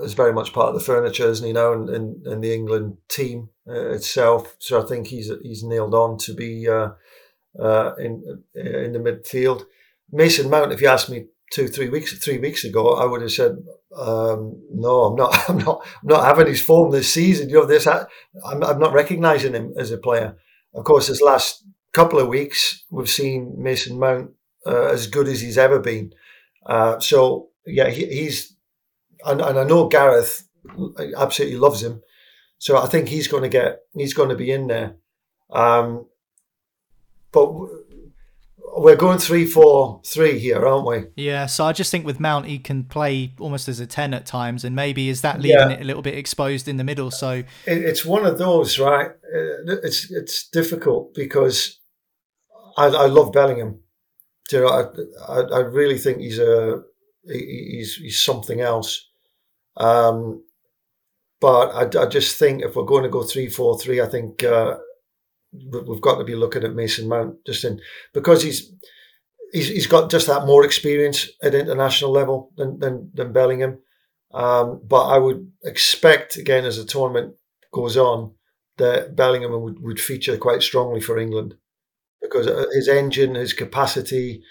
is very much part of the furniture, isn't he? Now, in, in, in the England team uh, itself. So I think he's he's nailed on to be uh, uh, in in the midfield. Mason Mount, if you ask me two, three weeks, three weeks ago, I would have said, um, "No, I'm not. (laughs) I'm not. I'm not having his form this season. You know, this. I'm, I'm not recognising him as a player. Of course, this last couple of weeks, we've seen Mason Mount uh, as good as he's ever been. Uh, so yeah, he, he's, and, and I know Gareth absolutely loves him. So I think he's going to get, he's going to be in there. Um, but we're going three, four, three here, aren't we? Yeah. So I just think with Mount, he can play almost as a ten at times, and maybe is that leaving yeah. it a little bit exposed in the middle? So it, it's one of those, right? Uh, it's it's difficult because I, I love Bellingham. You know, I, I, I really think he's a he's he's something else. Um, but I, I just think if we're going to go three four three, I think uh, we've got to be looking at Mason Mount just in because he's he's he's got just that more experience at international level than than, than Bellingham. Um, but I would expect again as the tournament goes on that Bellingham would, would feature quite strongly for England because uh, his engine, his capacity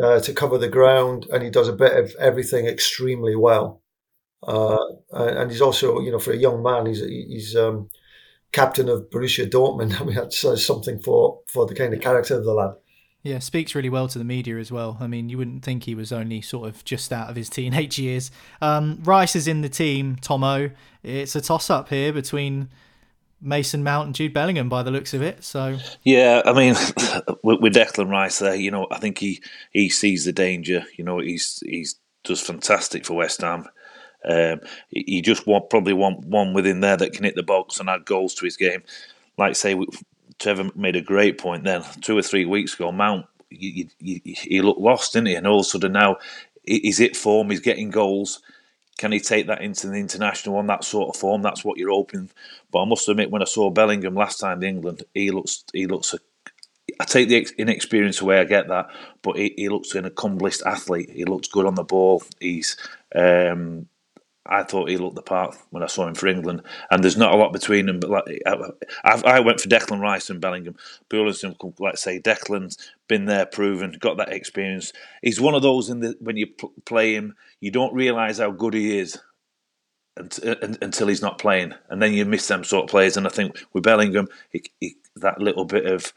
uh, to cover the ground, and he does a bit of everything extremely well. Uh, and he's also, you know, for a young man, he's he's um, captain of Borussia Dortmund. (laughs) I mean, that says something for for the kind of character of the lad. Yeah, speaks really well to the media as well. I mean, you wouldn't think he was only sort of just out of his (laughs) teenage years. Um, Rice is in the team, Tomo. It's a toss up here between Mason Mount and Jude Bellingham by the looks of it. So yeah, I mean, (laughs) with, with Declan Rice there, you know, I think he he sees the danger. You know, he's he's does fantastic for West Ham. Um, he just want probably want one within there that can hit the box and add goals to his game. Like say, Trevor made a great point then. Two or three weeks ago, Mount he, he, he looked lost, didn't he? And all of a sudden now he's hit form. He's getting goals. Can he take that into the international one, that sort of form? That's what you're hoping. But I must admit, when I saw Bellingham last time in England, he looks he looks a I take the inexperience away. I get that, but he, he looks an accomplished athlete. He looks good on the ball. He's um, I thought he looked the part when I saw him for England, and there's not a lot between them. But like, I, I went for Declan Rice and Bellingham. But let's say Declan's been there, proven, got that experience. He's one of those in the when you play him, you don't realise how good he is until he's not playing, and then you miss them sort of players. And I think with Bellingham, he, he, that little bit of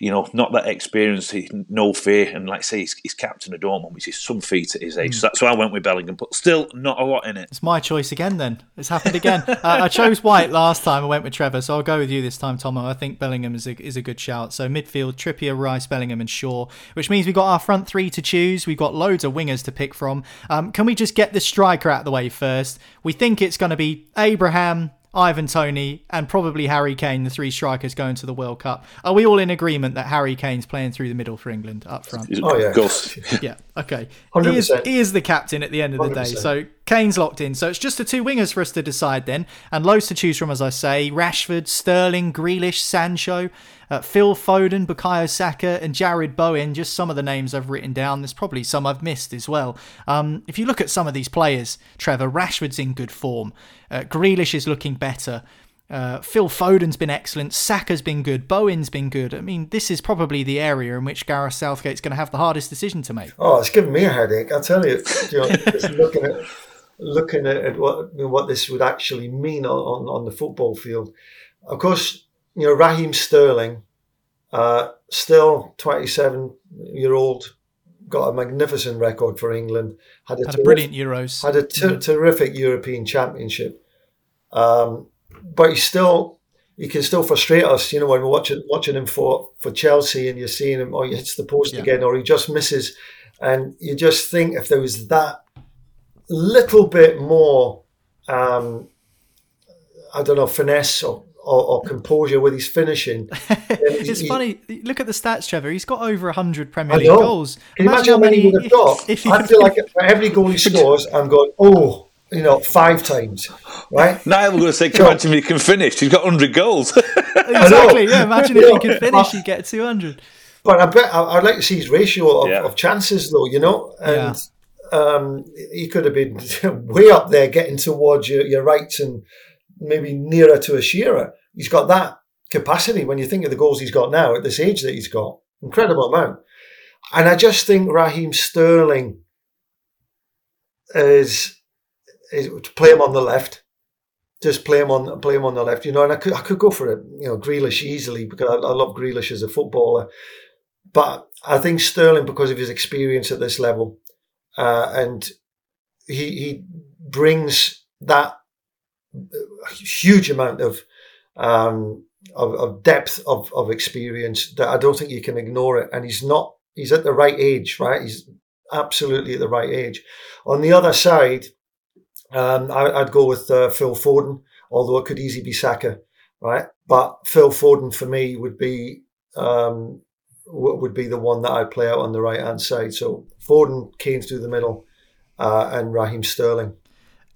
you know, not that experience, no fear, and like I say, he's, he's captain of Dortmund, which is some feat at his age. Mm. So, so, I went with Bellingham, but still not a lot in it. It's my choice again. Then it's happened again. uh, I chose White last time. I went with Trevor, so I'll go with you this time, Tomo. I think Bellingham is a, is a good shout. So midfield: Trippier, Rice, Bellingham, and Shaw. Which means we've got our front three to choose. We've got loads of wingers to pick from. Um, can we just get the striker out of the way first? We think it's going to be Abraham, Ivan Toney, and probably Harry Kane, the three strikers going to the World Cup. Are we all in agreement that Harry Kane's playing through the middle for England up front? Oh, yeah. (laughs) yeah, okay. He is, he is, the captain at the end of the 100%. day. So Kane's locked in. So it's just the two wingers for us to decide then, and loads to choose from, as I say Rashford, Sterling, Grealish, Sancho. Uh, Phil Foden, Bukayo Saka, and Jarrod Bowen, just some of the names I've written down. There's probably some I've missed as well. Um, if you look at some of these players, Trevor, Rashford's in good form. Uh, Grealish is looking better. Uh, Phil Foden's been excellent. Saka's been good. Bowen's been good. I mean, this is probably the area in which Gareth Southgate's going to have the hardest decision to make. Oh, it's giving me a headache. I tell you, you know, (laughs) looking at looking at what what this would actually mean on, on the football field. Of course, you know, Raheem Sterling, uh, still 27 year old, got a magnificent record for England. Had a, had a brilliant Euros. Had a ter- terrific European Championship. Um, but he's still, he can still frustrate us, you know, when we're watching, watching him for, for Chelsea and you're seeing him, or he hits the post yeah. again, or he just misses. And you just think if there was that little bit more, um, I don't know, finesse or or, or composure with his finishing. (laughs) it's he, funny. Look at the stats, Trevor. He's got over 100 Premier League goals. Can you imagine, how many he would have got? If, (laughs) if I feel like (laughs) for every goal he scores, I'm going, oh, you know, five times, right? Now I'm going to say, imagine if he can finish. He's got 100 goals. exactly, yeah. Imagine if he could finish, he'd get 200. But I bet I'd like to see his ratio of, yeah. of chances, though, you know? And yeah. um, he could have been way up there getting towards your, your Wrights and maybe nearer to a Shearer. He's got that capacity when you think of the goals he's got now at this age that he's got. Incredible amount. And I just think Raheem Sterling is, is to play him on the left. Just play him on play him on the left, you know. And I could I could go for it, you know, Grealish easily because I, I love Grealish as a footballer. But I think Sterling, because of his experience at this level, uh, and he he brings that huge amount of um, of, of, depth of, of experience that I don't think you can ignore it. And he's not he's at the right age, right? He's absolutely at the right age. On the other side, um, I, would go with uh, Phil Foden, although it could easily be Saka, right? But Phil Foden for me would be um, would be the one that I'd play out on the right hand side. So Foden, Kane through the middle, uh, and Raheem Sterling.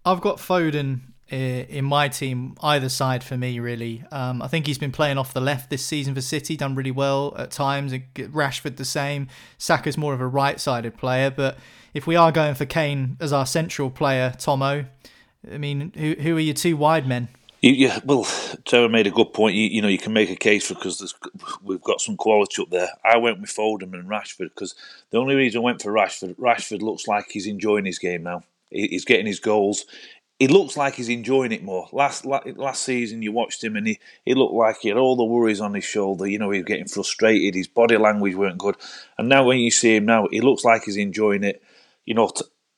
I've got Foden in my team, either side for me, really. Um, I think he's been playing off the left this season for City, done really well at times. Rashford the same. Saka's more of a right sided player, but if we are going for Kane as our central player, Tomo, I mean, who, who are your two wide men? Yeah, well, Trevor made a good point. You, you know, you can make a case for because we've got some quality up there. I went with Foden and Rashford because the only reason I went for Rashford, Rashford looks like he's enjoying his game now. He's getting his goals. He looks like he's enjoying it more. Last last season, you watched him and he, he looked like he had all the worries on his shoulder. You know, he was getting frustrated. His body language weren't good. And now when you see him now, he looks like he's enjoying it. You know,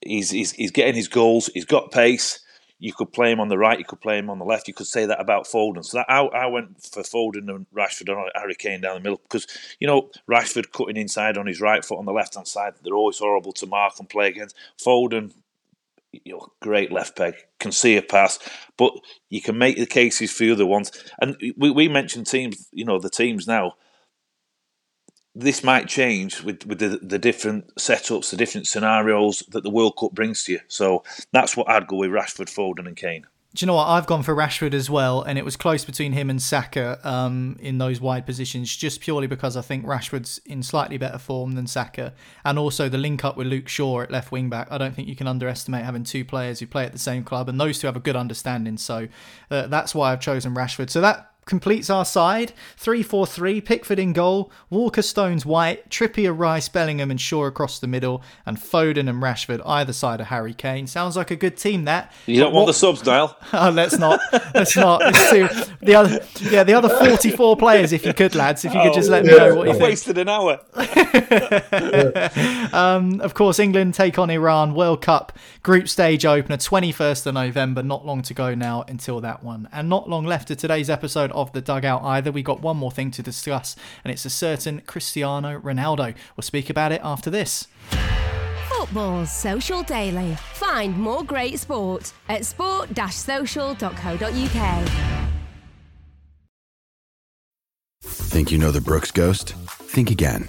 he's, he's, he's getting his goals. He's got pace you could play him on the right, you could play him on the left. You could say that about Foden. So that, I, I went for Foden and Rashford and Harry Kane down the middle because you know Rashford cutting inside on his right foot on the left hand side. They're always horrible to mark and play against. Foden, you know, great left peg, can see a pass, but you can make the cases for the other ones. And we, we mentioned teams, you know, the teams now this might change with, with the, the different setups, the different scenarios that the World Cup brings to you. So that's what I'd go with Rashford, Foden, and Kane. Do you know what? I've gone for Rashford as well, and it was close between him and Saka um, in those wide positions, just purely because I think Rashford's in slightly better form than Saka, and also the link up with Luke Shaw at left wing back. I don't think you can underestimate having two players who play at the same club, and those two have a good understanding. So uh, that's why I've chosen Rashford. So that completes our side. 3 4 3, Pickford in goal, Walker Stones White, Trippier Rice, Bellingham and Shaw across the middle, and Foden and Rashford either side of Harry Kane. Sounds like a good team that. You don't want the subs, Dale. (laughs) oh, let's not. Let's not. Let's see. The other yeah, the other 44 players if you could lads, if you could just let me know what you think. wasted an hour. (laughs) um, of course England take on Iran World Cup group stage opener 21st of November, not long to go now until that one. And not long left to today's episode of the dugout either. We got one more thing to discuss, and it's a certain Cristiano Ronaldo. We'll speak about it after this. Football's Social Daily. Find more great sport at sport-social.co.uk. Think you know the Brooks Ghost? Think again.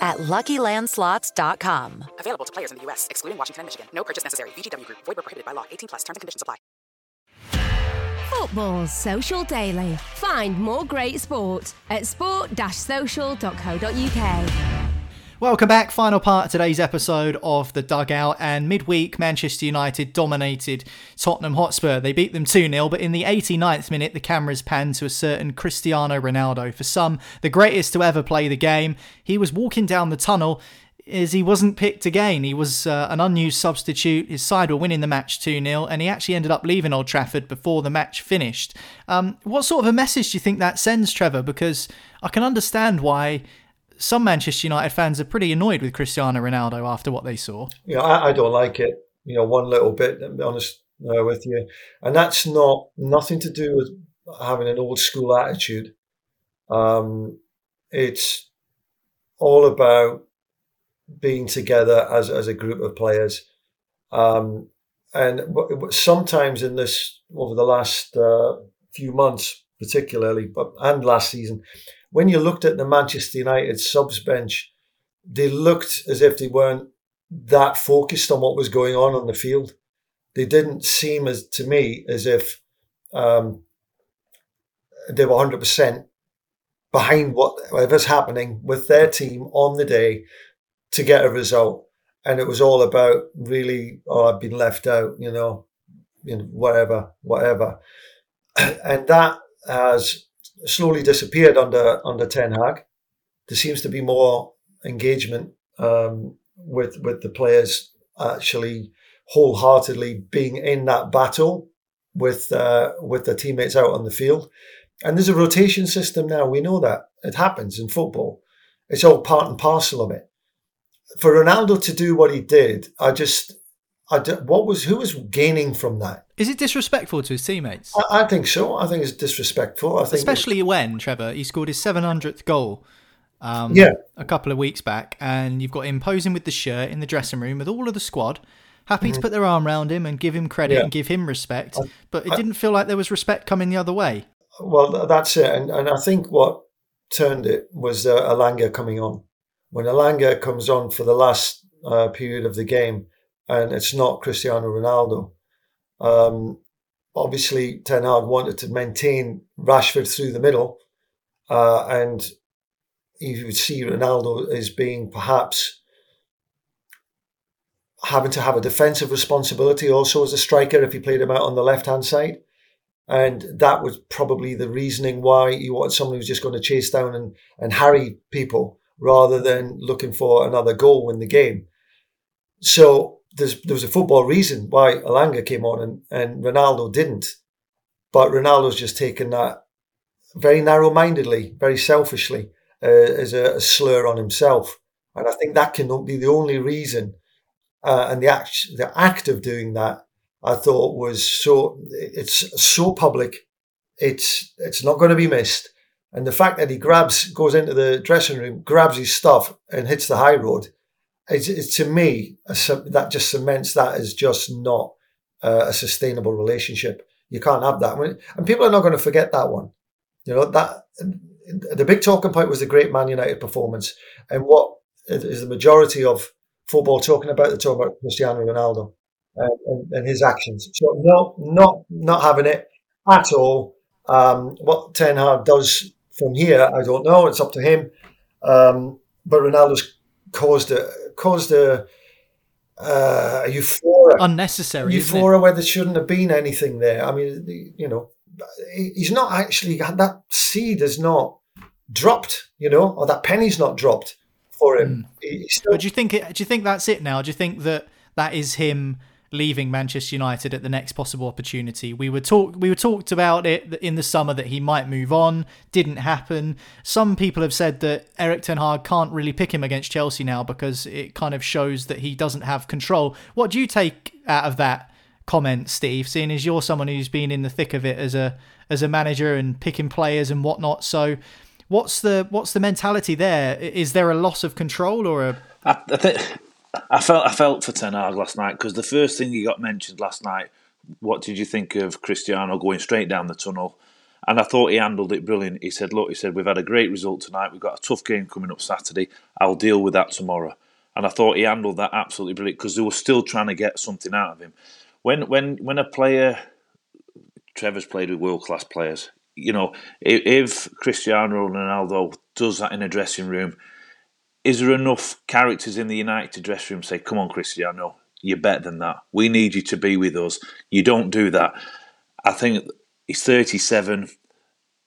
at LuckyLandSlots.com. Available to players in the U.S., excluding Washington and Michigan. No purchase necessary. VGW Group. Void were prohibited by law. 18 plus. Terms and conditions apply. Football's Social Daily. Find more great sport at sport-social.co.uk. Welcome back. Final part of today's episode of The Dugout. And midweek, Manchester United dominated Tottenham Hotspur. They beat them 2 0, but in the 89th minute, the cameras panned to a certain Cristiano Ronaldo. For some, the greatest to ever play the game. He was walking down the tunnel as he wasn't picked again. He was uh, an unused substitute. His side were winning the match 2 0, and he actually ended up leaving Old Trafford before the match finished. Um, what sort of a message do you think that sends, Trevor? Because I can understand why some Manchester United fans are pretty annoyed with Cristiano Ronaldo after what they saw. Yeah, I, I don't like it. You know, one little bit. To be honest uh, with you, and that's not nothing to do with having an old school attitude. Um, it's all about being together as as a group of players. Um, and sometimes in this over the last uh, few months, particularly, but and last season, when you looked at the Manchester United subs bench, they looked as if they weren't that focused on what was going on on the field. They didn't seem as to me as if um, they were hundred percent behind whatever's happening with their team on the day to get a result. And it was all about really, oh, I've been left out, you know, you know, whatever, whatever. (clears throat) And that has slowly disappeared under under Ten Hag. There seems to be more engagement um, with with the players actually wholeheartedly being in that battle with uh, with their teammates out on the field. And there's a rotation system now. We know that it happens in football. It's all part and parcel of it. For Ronaldo to do what he did, I just, what was who was gaining from that? Is it disrespectful to his teammates? I, I think so. I think it's disrespectful. I think, especially when Trevor he scored his 700th goal. Um, yeah. a couple of weeks back, and you've got him posing with the shirt in the dressing room with all of the squad, happy mm-hmm. to put their arm around him and give him credit yeah. and give him respect. I, but it I, didn't feel like there was respect coming the other way. Well, that's it, and and I think what turned it was uh, Elanga coming on. When Elanga comes on for the last uh, period of the game, and it's not Cristiano Ronaldo. Um, obviously, Ten Hag wanted to maintain Rashford through the middle, uh, and you would see Ronaldo as being perhaps having to have a defensive responsibility also as a striker if he played him out on the left hand side. And that was probably the reasoning why you wanted someone who's just going to chase down and, and harry people rather than looking for another goal in the game. So there's, there was a football reason why Elanga came on and, and Ronaldo didn't. But Ronaldo's just taken that very narrow mindedly, very selfishly, uh, as a, a, slur on himself. And I think that can be the only reason. Uh, and the act, the act of doing that I thought was so it's so public, it's it's not going to be missed. And the fact that he grabs, goes into the dressing room, grabs his stuff, and hits the high road, it's, it's to me that just cements that as just not uh, a sustainable relationship. You can't have that, and people are not going to forget that one. You know that the big talking point was the great Man United performance, and what is the majority of football talking about? They're talking about Cristiano Ronaldo and, and, his actions. So no, not not having it at all. Um, what Ten Hag does from here, I don't know. It's up to him. Um, but Ronaldo's caused a caused a, uh, a euphoria, unnecessary euphoria where there shouldn't have been anything there. I mean, you know, he's not actually that seed is not dropped, you know, or that penny's not dropped for him. Mm. Still... But do you think it, do you think that's it now? Do you think that that is him leaving Manchester United at the next possible opportunity. We were talk we were talked about it in the summer that he might move on. Didn't happen. Some people have said that Erik ten Hag can't really pick him against Chelsea now because it kind of shows that he doesn't have control. What do you take out of that comment, Steve? Seeing as you're someone who's been in the thick of it as a as a manager and picking players and whatnot, so. What's the what's the mentality there? Is there a loss of control or a? I, I think I felt I felt for Ten Hag last night because the first thing he got mentioned last night. What did you think of Cristiano going straight down the tunnel? And I thought he handled it brilliant. He said, "Look, he said we've had a great result tonight. We've got a tough game coming up Saturday. I'll deal with that tomorrow." And I thought he handled that absolutely brilliant because they were still trying to get something out of him. When when when a player, Trevor's played with world class players. You know, if, if Cristiano Ronaldo does that in a dressing room, is there enough characters in the United dressing room say, "Come on, Cristiano, you're better than that. We need you to be with us." You don't do that. I think he's 37.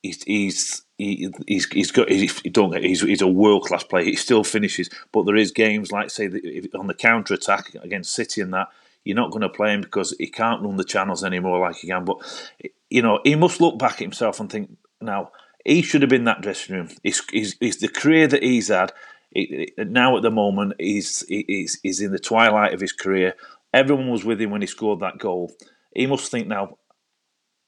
He's he's he, he's he's got he's, don't get, he's, he's a world class player. He still finishes, but there is games like say on the counter attack against City and that you're not going to play him because he can't run the channels anymore like he can. But you know he must look back at himself and think now he should have been that dressing room. He's, he's, he's the career that he's had now at the moment he's, he's he's in the twilight of his career. Everyone was with him when he scored that goal. He must think now.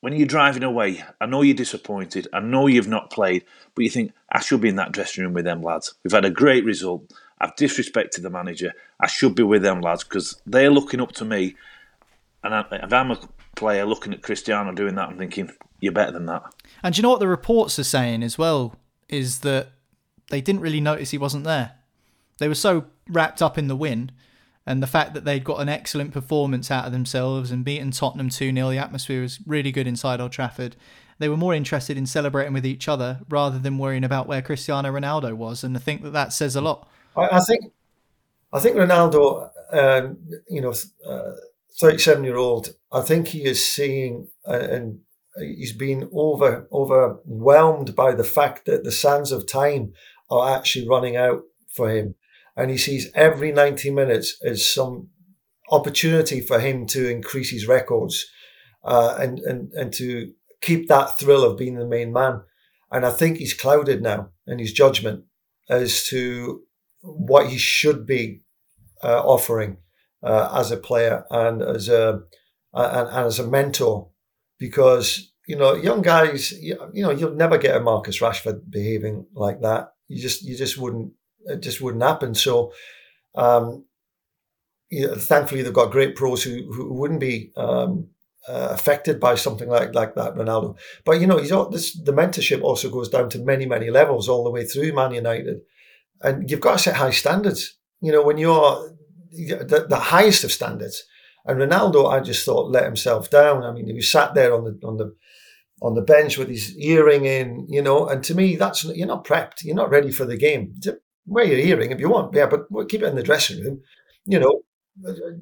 When you're driving away, I know you're disappointed. I know you've not played, but you think I should be in that dressing room with them lads. We've had a great result. I've disrespected the manager. I should be with them lads because they're looking up to me. And if I'm a player looking at Cristiano doing that, I'm thinking, you're better than that. And do you know what the reports are saying as well? Is that they didn't really notice he wasn't there. They were so wrapped up in the win and the fact that they'd got an excellent performance out of themselves and beaten Tottenham 2 0. The atmosphere was really good inside Old Trafford. They were more interested in celebrating with each other rather than worrying about where Cristiano Ronaldo was. And I think that that says a lot. I, I think I think Ronaldo, um, you know, uh, year old. I think he is seeing uh, and he's been over overwhelmed by the fact that the sands of time are actually running out for him, and he sees every ninety minutes as some opportunity for him to increase his records uh, and and and to keep that thrill of being the main man. And I think he's clouded now in his judgment as to what he should be uh, offering uh, as a player and as a and, and, as a mentor, because you know young guys, you, you know you'll never get a Marcus Rashford behaving like that. You just you just wouldn't it just wouldn't happen. So. Um, thankfully, they've got great pros who, who wouldn't be um, uh, affected by something like like that, Ronaldo. But you know, he's all, this the mentorship also goes down to many many levels all the way through Man United and you've got to set high standards. You know, when you're the, the highest of standards. And Ronaldo, I just thought let himself down. I mean, he was sat there on the on the on the bench with his earring in, you know. And to me, that's you're not prepped. You're not ready for the game. Wear your earring if you want, yeah, but keep it in the dressing room. You know,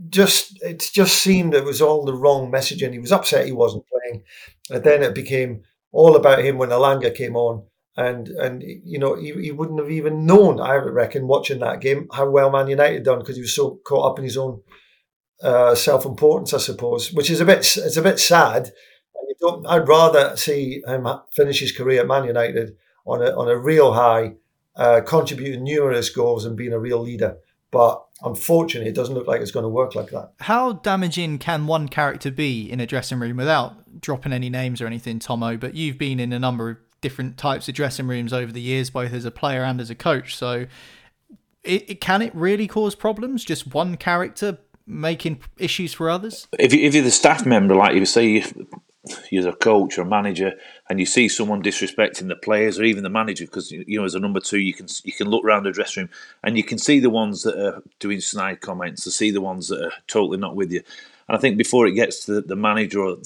just it just seemed it was all the wrong message, and He was upset he wasn't playing, and then it became all about him when Elanga came on and and you know he, he wouldn't have even known I reckon watching that game how well Man United done because he was so caught up in his own uh, self importance I suppose which is a bit it's a bit sad I'd rather see him finish his career at Man United on a on a real high uh, contributing numerous goals and being a real leader but unfortunately it doesn't look like it's going to work like that how damaging can one character be in a dressing room without dropping any names or anything Tomo but you've been in a number of different types of dressing rooms over the years, both as a player and as a coach. So, it, it can it really cause problems? Just one character making issues for others? If, you, if you're the staff member, like you say, you're a coach or manager, and you see someone disrespecting the players or even the manager, because you know as a number two, you can you can look around the dressing room and you can see the ones that are doing snide comments, to see the ones that are totally not with you. And I think before it gets to the, the manager or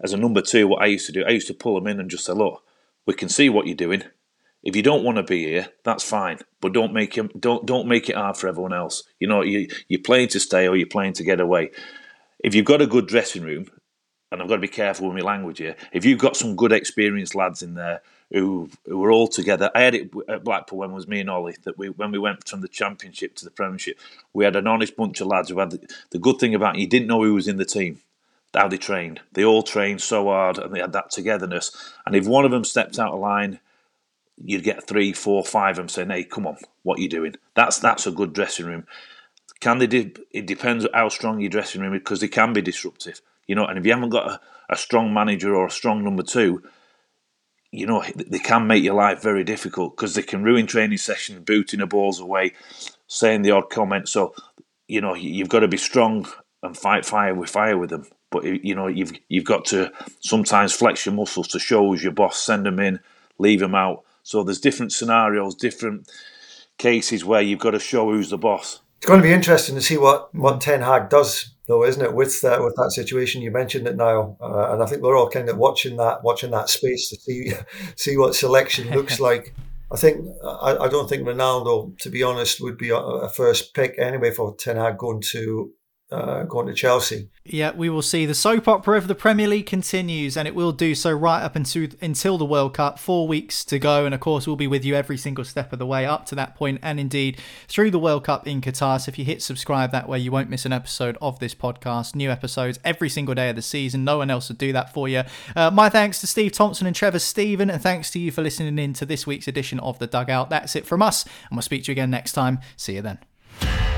as a number two, what I used to do, I used to pull them in and just say, look we can see what you're doing. If you don't want to be here, that's fine, but don't make it don't don't make it hard for everyone else. You know, you you're playing to stay or you're playing to get away. If you've got a good dressing room, and I've got to be careful with my language here. If you've got some good experienced lads in there who who are all together, I had it at Blackpool when it was me and Ollie that we when we went from the Championship to the Premiership, we had an honest bunch of lads who had the, the good thing about it, you didn't know who was in the team how they trained. They all trained so hard and they had that togetherness. And if one of them stepped out of line, you'd get three, four, five of them saying, "Hey, come on, what are you doing?" That's that's a good dressing room. Can they? Do, it depends how strong your dressing room is because they can be disruptive. You know, and if you haven't got a, a strong manager or a strong number two, you know they can make your life very difficult because they can ruin training sessions, booting the balls away, saying the odd comment. So you know you've got to be strong and fight fire with fire with them. But you know, you've you've got to sometimes flex your muscles to show who's your boss, send them in, leave them out. So there's different scenarios, different cases where you've got to show who's the boss. It's going to be interesting to see what what Ten Hag does, though, isn't it? With that with that situation, you mentioned it now, uh, and I think we're all kind of watching that watching that space to see (laughs) see what selection looks (laughs) like. I think I, I, don't think Ronaldo, to be honest, would be a, a first pick anyway for Ten Hag going to uh, going to Chelsea. Yeah, we will see. The soap opera of the Premier League continues, and it will do so right up until, until the World Cup. Four weeks to go, and of course, we'll be with you every single step of the way up to that point, and indeed through the World Cup in Qatar. So if you hit subscribe that way, you won't miss an episode of this podcast. New episodes every single day of the season. No one else will do that for you. Uh, my thanks to Steve Thompson and Trevor Steven, and thanks to you for listening in to this week's edition of The Dugout. That's it from us, and we'll speak to you again next time. See you then.